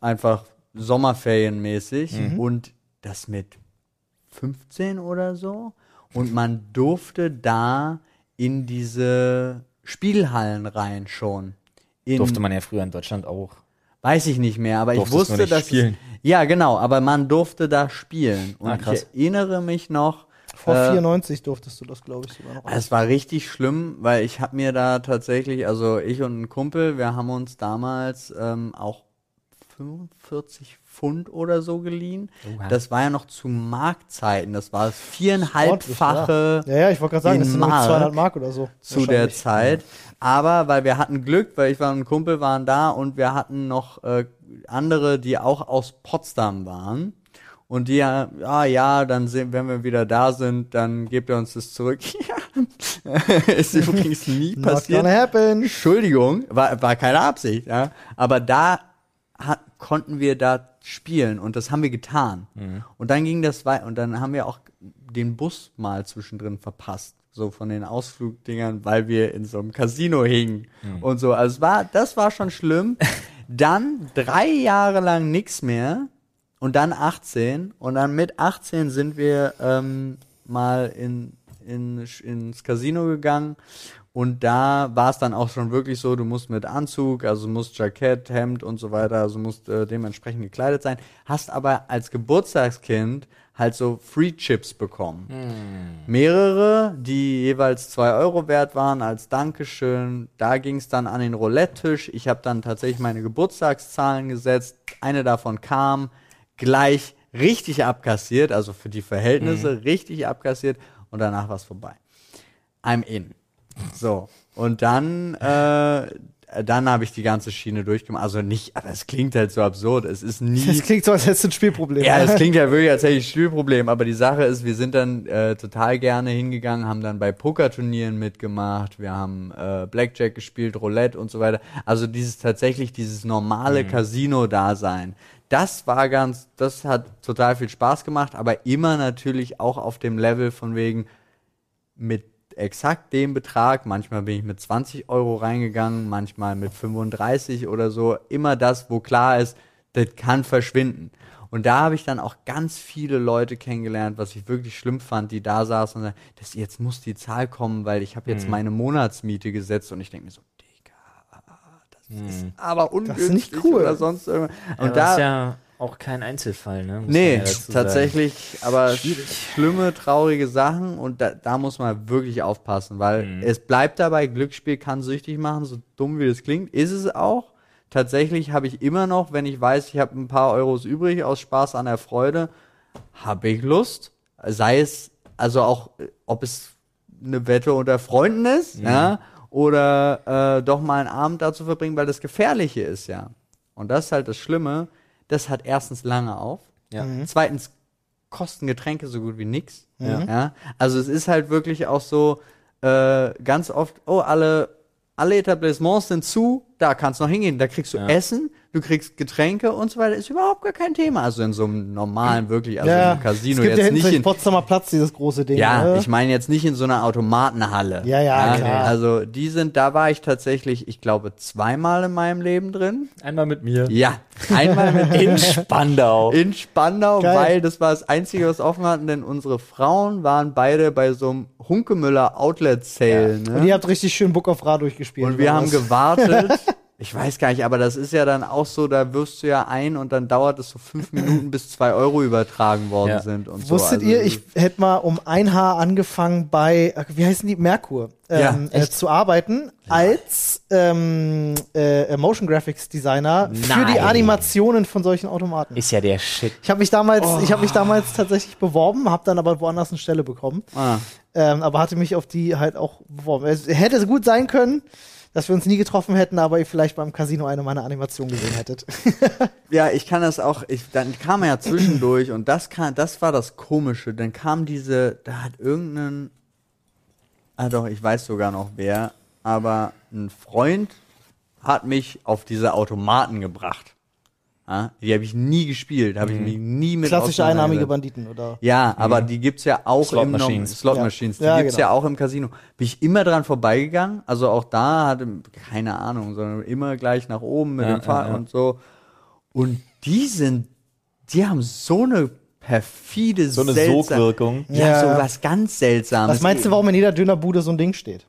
einfach Sommerferienmäßig Mhm. und das mit 15 oder so und man durfte da in diese Spielhallen rein schon. In, Durfte man ja früher in Deutschland auch. Weiß ich nicht mehr, aber ich Durftest wusste, dass. Es, ja genau, aber man durfte da spielen und Ah, krass. ich erinnere mich noch. Vor äh, 94 durftest du das, glaube ich, sogar noch. Es war richtig schlimm, weil ich habe mir da tatsächlich, also ich und ein Kumpel, wir haben uns damals ähm, auch 45 Pfund oder so geliehen. Oha. Das war ja noch zu Marktzeiten, das war das viereinhalbfache ja, ja, ich wollte gerade sagen, das sind Mark 200 Mark oder so. zu der. Zeit. Aber weil wir hatten Glück, weil ich war und ein Kumpel waren da und wir hatten noch äh, andere, die auch aus Potsdam waren. Und die, ja, ja, dann sehen, wenn wir wieder da sind, dann gebt ihr uns das zurück. Ist übrigens nie Not passiert. gonna happen. Entschuldigung, war, war keine Absicht, ja. Aber da hat, konnten wir da spielen und das haben wir getan. Und dann ging das weiter und dann haben wir auch den Bus mal zwischendrin verpasst. So von den Ausflugdingern, weil wir in so einem Casino hingen und so. Also es war, das war schon schlimm. Dann drei Jahre lang nix mehr und dann 18 und dann mit 18 sind wir ähm, mal in, in, ins Casino gegangen und da war es dann auch schon wirklich so, du musst mit Anzug, also musst Jackett, Hemd und so weiter, also musst äh, dementsprechend gekleidet sein, hast aber als Geburtstagskind halt so Free Chips bekommen. Mehrere, die jeweils zwei Euro wert waren als Dankeschön. Da ging es dann an den Roulette-Tisch. Ich habe dann tatsächlich meine Geburtstagszahlen gesetzt. Eine davon kam gleich richtig abkassiert, also für die Verhältnisse richtig abkassiert und danach war es vorbei. I'm in. So. Und dann, äh, dann habe ich die ganze Schiene durchgemacht. Also nicht, aber es klingt halt so absurd. Es ist nie. Das klingt so, als hättest du ein Spielproblem. Ja, das klingt ja wirklich, als hätte ich ein Spielproblem, aber die Sache ist, wir sind dann äh, total gerne hingegangen, haben dann bei Pokerturnieren mitgemacht, wir haben äh, Blackjack gespielt, Roulette und so weiter. Also dieses tatsächlich, dieses normale Casino-Dasein. Das war ganz, das hat total viel Spaß gemacht, aber immer natürlich auch auf dem Level von wegen mit exakt dem Betrag. Manchmal bin ich mit 20 Euro reingegangen, manchmal mit 35 oder so. Immer das, wo klar ist, Das kann verschwinden. Und da habe ich dann auch ganz viele Leute kennengelernt, was ich wirklich schlimm fand, die da saßen und sagten, das, jetzt muss die Zahl kommen, weil ich habe jetzt Mhm. meine Monatsmiete gesetzt und ich denke mir so, das ist aber ungünstig ist nicht cool. oder sonst irgendwas. Und Und da, das ist ja auch kein Einzelfall, ne? Muss Nee, ja tatsächlich, aber schlimme, traurige Sachen und da, da muss man wirklich aufpassen, weil Mhm. es bleibt dabei, Glücksspiel kann süchtig machen, so dumm wie das klingt, ist es auch. Tatsächlich habe ich immer noch, wenn ich weiß, ich habe ein paar Euros übrig aus Spaß an der Freude, habe ich Lust, sei es also auch, ob es eine Wette unter Freunden ist, ja, oder äh, doch mal einen Abend dazu verbringen, weil das Gefährliche ist, ja. Und das ist halt das Schlimme, das hat erstens lange auf, Ja. zweitens kosten Getränke so gut wie nix, Ja. ja. Also es ist halt wirklich auch so, äh, ganz oft, oh, alle, alle Etablissements sind zu, da kannst du noch hingehen, da kriegst du Ja. Essen, du kriegst Getränke und so weiter, ist überhaupt gar kein Thema. Also in so einem normalen, wirklich, also ja, im Casino es gibt ja jetzt nicht in, Potsdamer Platz, dieses große Ding. ja, ne? ich meine jetzt nicht in so einer Automatenhalle. Ja, ja, klar. Also die sind, da war ich tatsächlich, ich glaube, zweimal in meinem Leben drin. Einmal mit mir. Ja, einmal mit In Spandau. in Spandau, Geil. weil das war das Einzige, was offen hatten, denn unsere Frauen waren beide bei so einem Hunkemüller Outlet Sale. Und Ne? ihr habt richtig schön Book of Ra durchgespielt. Und wir haben was? gewartet. Ich weiß gar nicht, aber das ist ja dann auch so, da wirfst du ja ein und dann dauert es so fünf Minuten, bis zwei Euro übertragen worden Ja. sind und so. Wusstet Also, ihr, ich hätte mal um ein Haar angefangen bei, äh, wie heißen die, Merkur, Ja, ähm, äh, echt? zu arbeiten als ähm, äh, Motion Graphics Designer für die Nein. Animationen von solchen Automaten. Ist ja der Shit. Ich habe mich damals, ich Oh. habe mich damals tatsächlich beworben, habe dann aber woanders eine Stelle bekommen, Ah, ähm, aber hatte mich auf die halt auch beworben. Es hätte gut sein können, dass wir uns nie getroffen hätten, aber ihr vielleicht beim Casino eine meiner Animationen gesehen hättet. Ja, ich kann das auch, ich, dann kam er ja zwischendurch und das kam, das war das Komische. Dann kam diese, da hat irgendein, ah doch, ich weiß sogar noch wer, aber ein Freund hat mich auf diese Automaten gebracht. Ja, die habe ich nie gespielt, habe ich mich nie mit Klassische auseinandergesetzt. Banditen, oder? Ja, aber die gibt's ja auch Slot im Machines. Slot Ja. Machines. Die Ja, gibt's genau. ja auch im Casino. Bin ich immer dran vorbeigegangen. Also auch da hatte keine Ahnung, sondern immer gleich nach oben mit Ja, dem Fahrrad ja, und so. Und die sind, die haben so eine perfide, So eine seltsam- Sogwirkung. Ja, Ja. so was ganz Seltsames. Was meinst du, warum in jeder Dönerbude so ein Ding steht?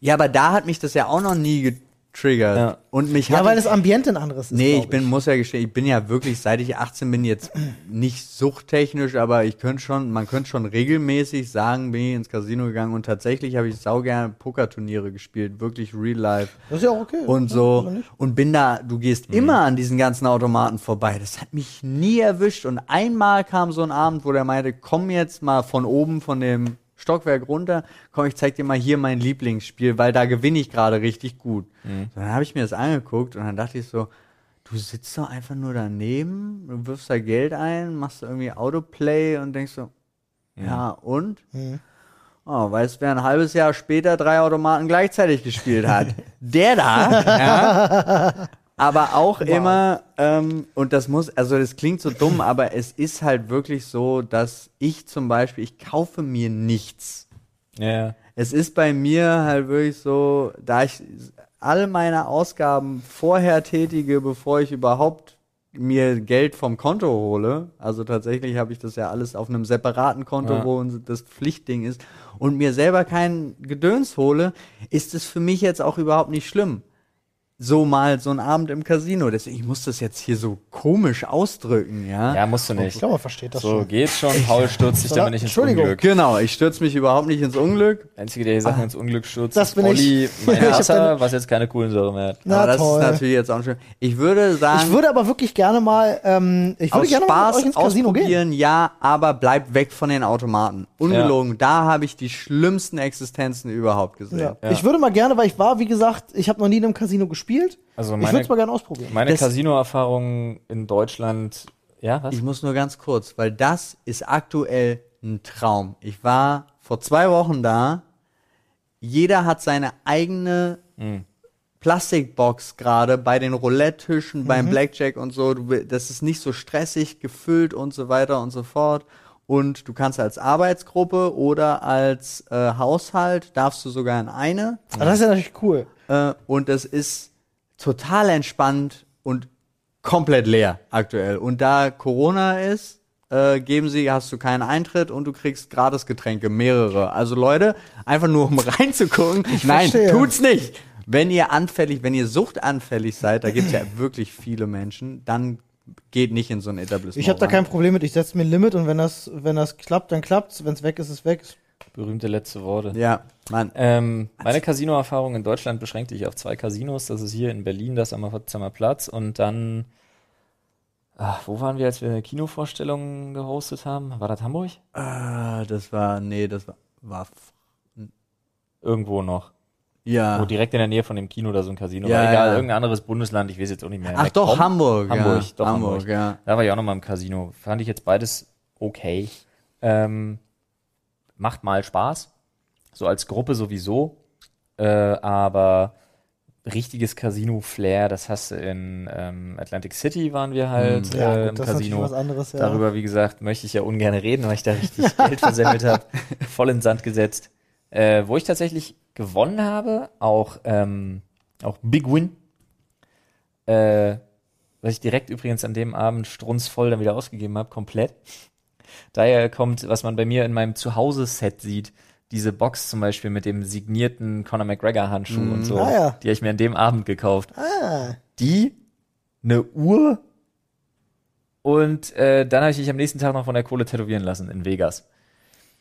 Ja, aber da hat mich das ja auch noch nie getriggert. Ja. Und mich Ja, hat weil das Ambiente ein anderes ist. Nee, ich bin, muss ja gestehen, ich bin ja wirklich, seit ich 18 bin, jetzt nicht suchttechnisch, aber ich könnte schon, man könnte schon regelmäßig sagen, bin ich ins Casino gegangen und tatsächlich habe ich saugern Pokerturniere gespielt, wirklich real life Das ist ja auch okay. und Ja, so nicht? und bin da, du gehst immer an diesen ganzen Automaten vorbei. Das hat mich nie erwischt und einmal kam so ein Abend, wo der meinte, komm jetzt mal von oben von dem Stockwerk runter, komm, ich zeig dir mal hier mein Lieblingsspiel, weil da gewinne ich gerade richtig gut. So, dann habe ich mir das angeguckt und dann dachte ich so, du sitzt doch einfach nur daneben, du wirfst da Geld ein, machst irgendwie Autoplay und denkst so, ja, und? Oh, weißt, wer ein halbes Jahr später drei Automaten gleichzeitig gespielt hat? Der da, ja. Aber auch immer, ähm, und das muss, also das klingt so dumm, aber es ist halt wirklich so, dass ich zum Beispiel, ich kaufe mir nichts. Ja. Es ist bei mir halt wirklich so, da ich all meine Ausgaben vorher tätige, bevor ich überhaupt mir Geld vom Konto hole, also tatsächlich habe ich das ja alles auf einem separaten Konto, Ja. wo das Pflichtding ist, und mir selber kein Gedöns hole, ist es für mich jetzt auch überhaupt nicht schlimm. So mal so ein Abend im Casino. Deswegen, ich muss das jetzt hier so komisch ausdrücken, ja. Ja, musst du Ich nicht. glaube, man versteht das So schon. geht's schon. Paul stürzt sich damit nicht ins Entschuldigung. Unglück. Genau, ich stürze mich überhaupt nicht ins Unglück. Der Einzige, der die Sachen ins Unglück stürzt, Das ist bin ich. Olli, mein Ich Wasser, was jetzt keine Kohlensäure mehr hat. Na aber das toll. ist natürlich jetzt auch schön. Ich würde sagen, Ich würde aber wirklich gerne mal, ähm, ich würde gerne mal mit Spaß euch ins Casino gehen. ja, aber bleib weg von den Automaten. Ungelogen, da habe ich die schlimmsten Existenzen überhaupt gesehen. Ja. Ja. Ich würde mal gerne, weil ich war, wie gesagt, ich habe noch nie in einem Casino gespielt. Also ich meine, würde es mal gerne ausprobieren. meine Das- Casino-Erfahrung in Deutschland, ja, was? Ich muss nur ganz kurz, weil das ist aktuell ein Traum. Ich war vor zwei Wochen da. Jeder hat seine eigene Hm. Plastikbox gerade bei den Roulette-Tischen, Mhm. beim Blackjack und so. Du, das ist nicht so stressig gefüllt und so weiter und so fort. Und du kannst als Arbeitsgruppe oder als äh, Haushalt darfst du sogar in eine. Aber das ist ja natürlich cool. Äh, und es ist total entspannt und komplett leer aktuell. Und da Corona ist, äh, geben sie, hast du keinen Eintritt und du kriegst gratis Getränke, mehrere. Also Leute, einfach nur um reinzugucken. Nein, verstehe. tut's nicht. Wenn ihr anfällig, wenn ihr suchtanfällig seid, da gibt's ja wirklich viele Menschen, dann geht nicht in so ein Etablissement. Ich habe da rein. kein Problem mit. Ich setze mir ein Limit und wenn das, wenn das klappt, dann klappt's. Wenn es weg ist, ist es weg. Berühmte letzte Worte. Ja, Mann. Ähm, meine Casino-Erfahrung in Deutschland beschränkte sich auf zwei Casinos. Das ist hier in Berlin das am Potsdamer Platz und dann, ach, wo waren wir, als wir eine Kinovorstellung gehostet haben? War das Hamburg? Ah, das war, nee, das war, war Irgendwo noch. ja. Wo direkt in der Nähe von dem Kino da so ein Casino Ja, war. Egal, ja. irgendein anderes Bundesland, ich weiß jetzt auch nicht mehr. Ach doch, MacPom? Hamburg. Hamburg, ja. doch Hamburg, Hamburg. ja. Da war ich auch noch mal im Casino. Fand ich jetzt beides okay. Ähm, macht mal Spaß. So als Gruppe sowieso. Äh, aber richtiges Casino-Flair, das hast du in ähm, Atlantic City waren wir halt Hm. Ja, äh, gut, im das ist Casino. was anderes. Ja. Darüber, wie gesagt, möchte ich ja ungern reden, weil ich da richtig Geld versemmelt habe. Voll in Sand gesetzt. Äh, wo ich tatsächlich gewonnen habe, auch, ähm, auch Big Win. Äh, was ich direkt übrigens an dem Abend strunzvoll dann wieder ausgegeben habe, komplett. Daher kommt, was man bei mir in meinem Zuhause-Set sieht, diese Box zum Beispiel mit dem signierten Conor McGregor-Handschuh und so, Ah, ja. die habe ich mir an dem Abend gekauft Ah, die, eine Uhr und äh, dann habe ich mich am nächsten Tag noch von der Kohle tätowieren lassen in Vegas.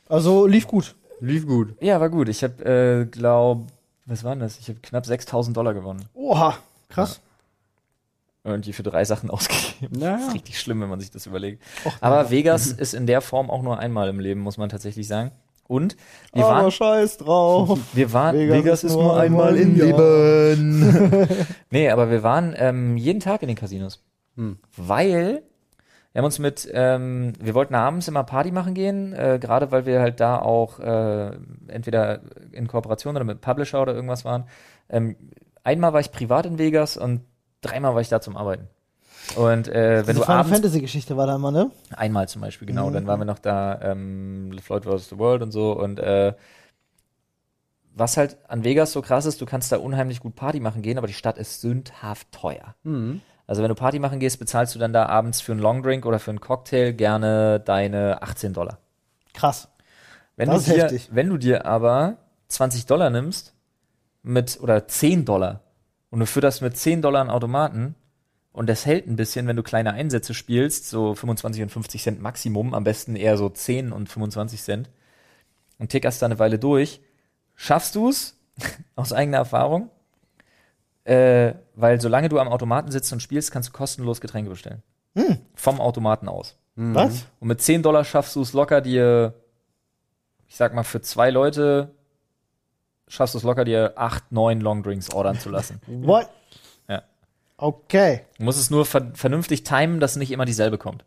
also lief gut. Lief gut. Ja, war gut. Ich habe, äh, glaub, was war denn das? Ich habe knapp 6000 Dollar gewonnen. Oha, krass. Irgendwie für drei Sachen ausgegeben. Ja, Das ist richtig schlimm, wenn man sich das überlegt. Aber Vegas ist in der Form auch nur einmal im Leben, muss man tatsächlich sagen. Und wir Aber waren, scheiß drauf. wir waren, Vegas ist nur einmal im Leben. nee, aber wir waren ähm, jeden Tag in den Casinos. Hm. Weil wir haben uns mit, ähm, wir wollten abends immer Party machen gehen, äh, gerade weil wir halt da auch äh, entweder in Kooperation oder mit Publisher oder irgendwas waren. Ähm, einmal war ich privat in Vegas und dreimal war ich da zum Arbeiten. Und äh, wenn Diese du Final abends Fantasy Geschichte war da immer, ne? Einmal zum Beispiel, genau. Mhm. Dann waren wir noch da, ähm, Floyd vs. The World und so. Und äh, was halt an Vegas so krass ist, du kannst da unheimlich gut Party machen gehen, aber die Stadt ist sündhaft teuer. Mhm. Also wenn du Party machen gehst, bezahlst du dann da abends für einen Longdrink oder für einen Cocktail gerne deine 18 Dollar. Krass. Wenn, Das du ist dir, heftig. wenn du dir aber 20 Dollar nimmst mit oder 10 Dollar und du fütterst mit 10 Dollar einen Automaten und das hält ein bisschen, wenn du kleine Einsätze spielst, so 25 und 50 Cent Maximum, am besten eher so 10 und 25 Cent und tickerst da eine Weile durch, schaffst du es aus eigener Erfahrung, äh, weil solange du am Automaten sitzt und spielst, kannst du kostenlos Getränke bestellen. Hm. Vom Automaten aus. Was? Und mit 10 Dollar schaffst du es locker, dir, ich sag mal, für zwei Leute schaffst du es locker, dir acht, neun Longdrinks ordern zu lassen. What? Ja. Okay. Du musst es nur ver vernünftig timen, dass nicht immer dieselbe kommt.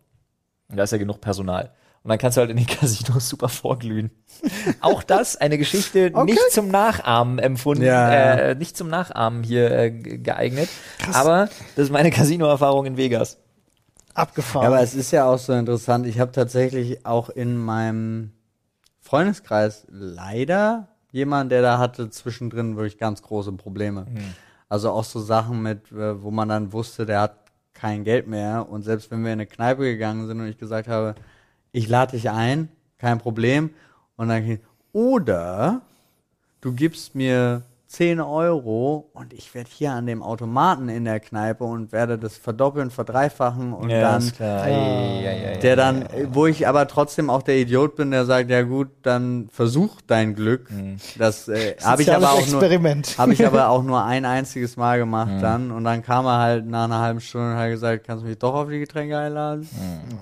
Und da ist ja genug Personal. Und dann kannst du halt in den Casinos super vorglühen. Auch das eine Geschichte Okay. nicht zum Nachahmen empfunden, Ja. äh, nicht zum Nachahmen hier äh, ge- geeignet. Aber das ist meine Casino-Erfahrung in Vegas. Abgefahren. Ja, aber es ist ja auch so interessant. Ich habe tatsächlich auch in meinem Freundeskreis leider jemanden, der da hatte zwischendrin wirklich ganz große Probleme. Also auch so Sachen mit, äh, wo man dann wusste, der hat kein Geld mehr. Und selbst wenn wir in eine Kneipe gegangen sind und ich gesagt habe, ich lade dich ein, kein Problem. Und dann, oder du gibst mir 10 Euro und ich werde hier an dem Automaten in der Kneipe und werde das verdoppeln, verdreifachen und dann klar. der dann, wo ich aber trotzdem auch der Idiot bin, der sagt, ja gut, dann versuch dein Glück. Das äh, habe ich aber auch nur, Experiment. habe ich aber auch nur ein einziges Mal gemacht dann und dann kam er halt nach einer halben Stunde und hat gesagt, kannst du mich doch auf die Getränke einladen?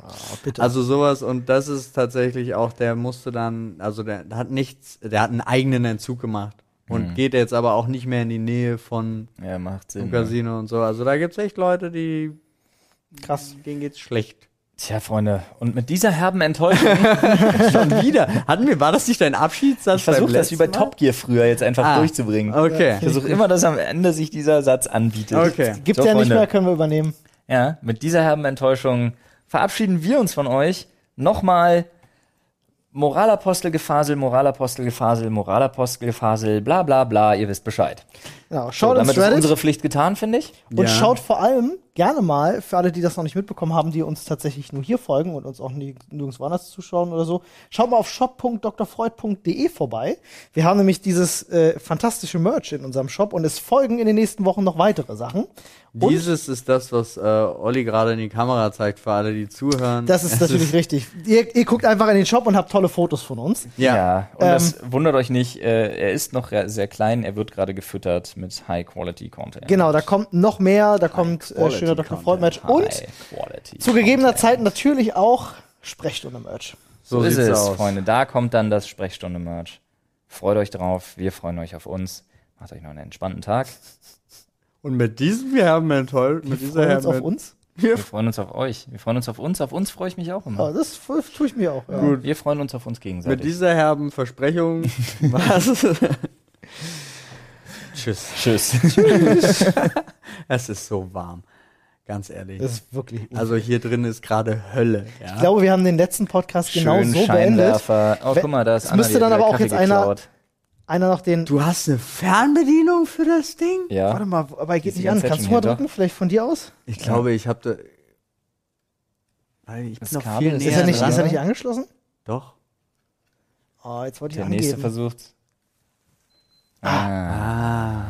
Oh, bitte. Also sowas und das ist tatsächlich auch, der musste dann, also der, der hat nichts, der hat einen eigenen Entzug gemacht und geht jetzt aber auch nicht mehr in die Nähe von Ja, macht Sinn. Casino und so. Also da gibt's echt Leute, die Krass. denen geht's schlecht. Tja, Freunde, und mit dieser herben Enttäuschung, Schon wieder. Hatten wir, war das nicht dein Abschiedssatz? ich versuche das wie bei Mal? Top Gear früher jetzt einfach Ah, durchzubringen. Okay. Ich versuche immer, dass am Ende sich dieser Satz anbietet. Okay. Gibt's So, ja nicht Freunde. mehr, können wir übernehmen. Ja, mit dieser herben Enttäuschung verabschieden wir uns von euch. Nochmal Moralapostelgefasel, Moralapostelgefasel, Moralapostelgefasel, bla bla bla, ihr wisst Bescheid. Genau, So, schaut ins damit ist unsere Pflicht getan, finde ich. und Ja. schaut vor allem gerne mal, für alle, die das noch nicht mitbekommen haben, die uns tatsächlich nur hier folgen und uns auch nie, nirgendwo anders zuschauen oder so, schaut mal auf shop.drfreud.de vorbei. Wir haben nämlich dieses äh, fantastische Merch in unserem Shop und es folgen in den nächsten Wochen noch weitere Sachen. Und Dieses ist das, was äh, Olli gerade in die Kamera zeigt, für alle, die zuhören. das ist Es natürlich richtig. Ihr, ihr guckt einfach in den Shop und habt tolle Fotos von uns. Ja. und das wundert euch nicht, äh, er ist noch sehr klein, er wird gerade gefüttert mit High-Quality-Content. Genau, da kommt noch mehr, da kommt äh, schöner Dr. Content. Freud Match und zu gegebener Zeit natürlich auch Sprechstunde Merch. So, ist es, aus. Freunde. Da kommt dann das Sprechstunde-Merch. Freut euch drauf, wir freuen euch auf uns. Macht euch noch einen entspannten Tag. Und mit diesem herben Menthol, mit Wir dieser freuen uns auf uns. Wir freuen uns auf euch. Wir freuen uns auf uns. Auf uns freue ich mich auch immer. Ja, das tue ich mir auch. Ja. Gut. Wir freuen uns auf uns mit gegenseitig. dieser herben Versprechung. was? Tschüss. Tschüss. Es ist so warm. Ganz ehrlich. Das ist wirklich. Also hier drin ist gerade Hölle. Ja? ich glaube, wir haben den letzten Podcast genau Schön so beendet. Oh, guck mal, da ist Anna, müsste dann aber auch Kaffee jetzt einer- geklaut. Einer noch den. du hast eine Fernbedienung für das Ding? Ja. Warte mal, aber geht nicht an. Kannst du mal drücken? Vielleicht von dir aus? Ich glaube, ich habe da. Weil ich Das bin noch Kabel viel ist näher Ist er nicht, dran, ist er nicht angeschlossen? Doch. Oh, jetzt wollte ich Der nächste angeben. Versucht's. Ah.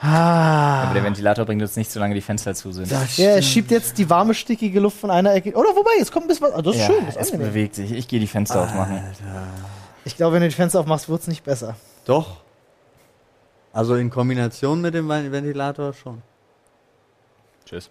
Ah. Aber der Ventilator bringt uns nicht, solange die Fenster zu sind. Das Ja, er schiebt jetzt die warme, stickige Luft von einer Ecke. Oder wobei, jetzt kommt ein bisschen was. Ah, das ist ja, schön, das ist es angenehm. bewegt sich. Ich gehe die Fenster aufmachen. Ich glaube, wenn du die Fenster aufmachst, wird's nicht besser. Doch. Also in Kombination mit dem Ventilator schon. Tschüss.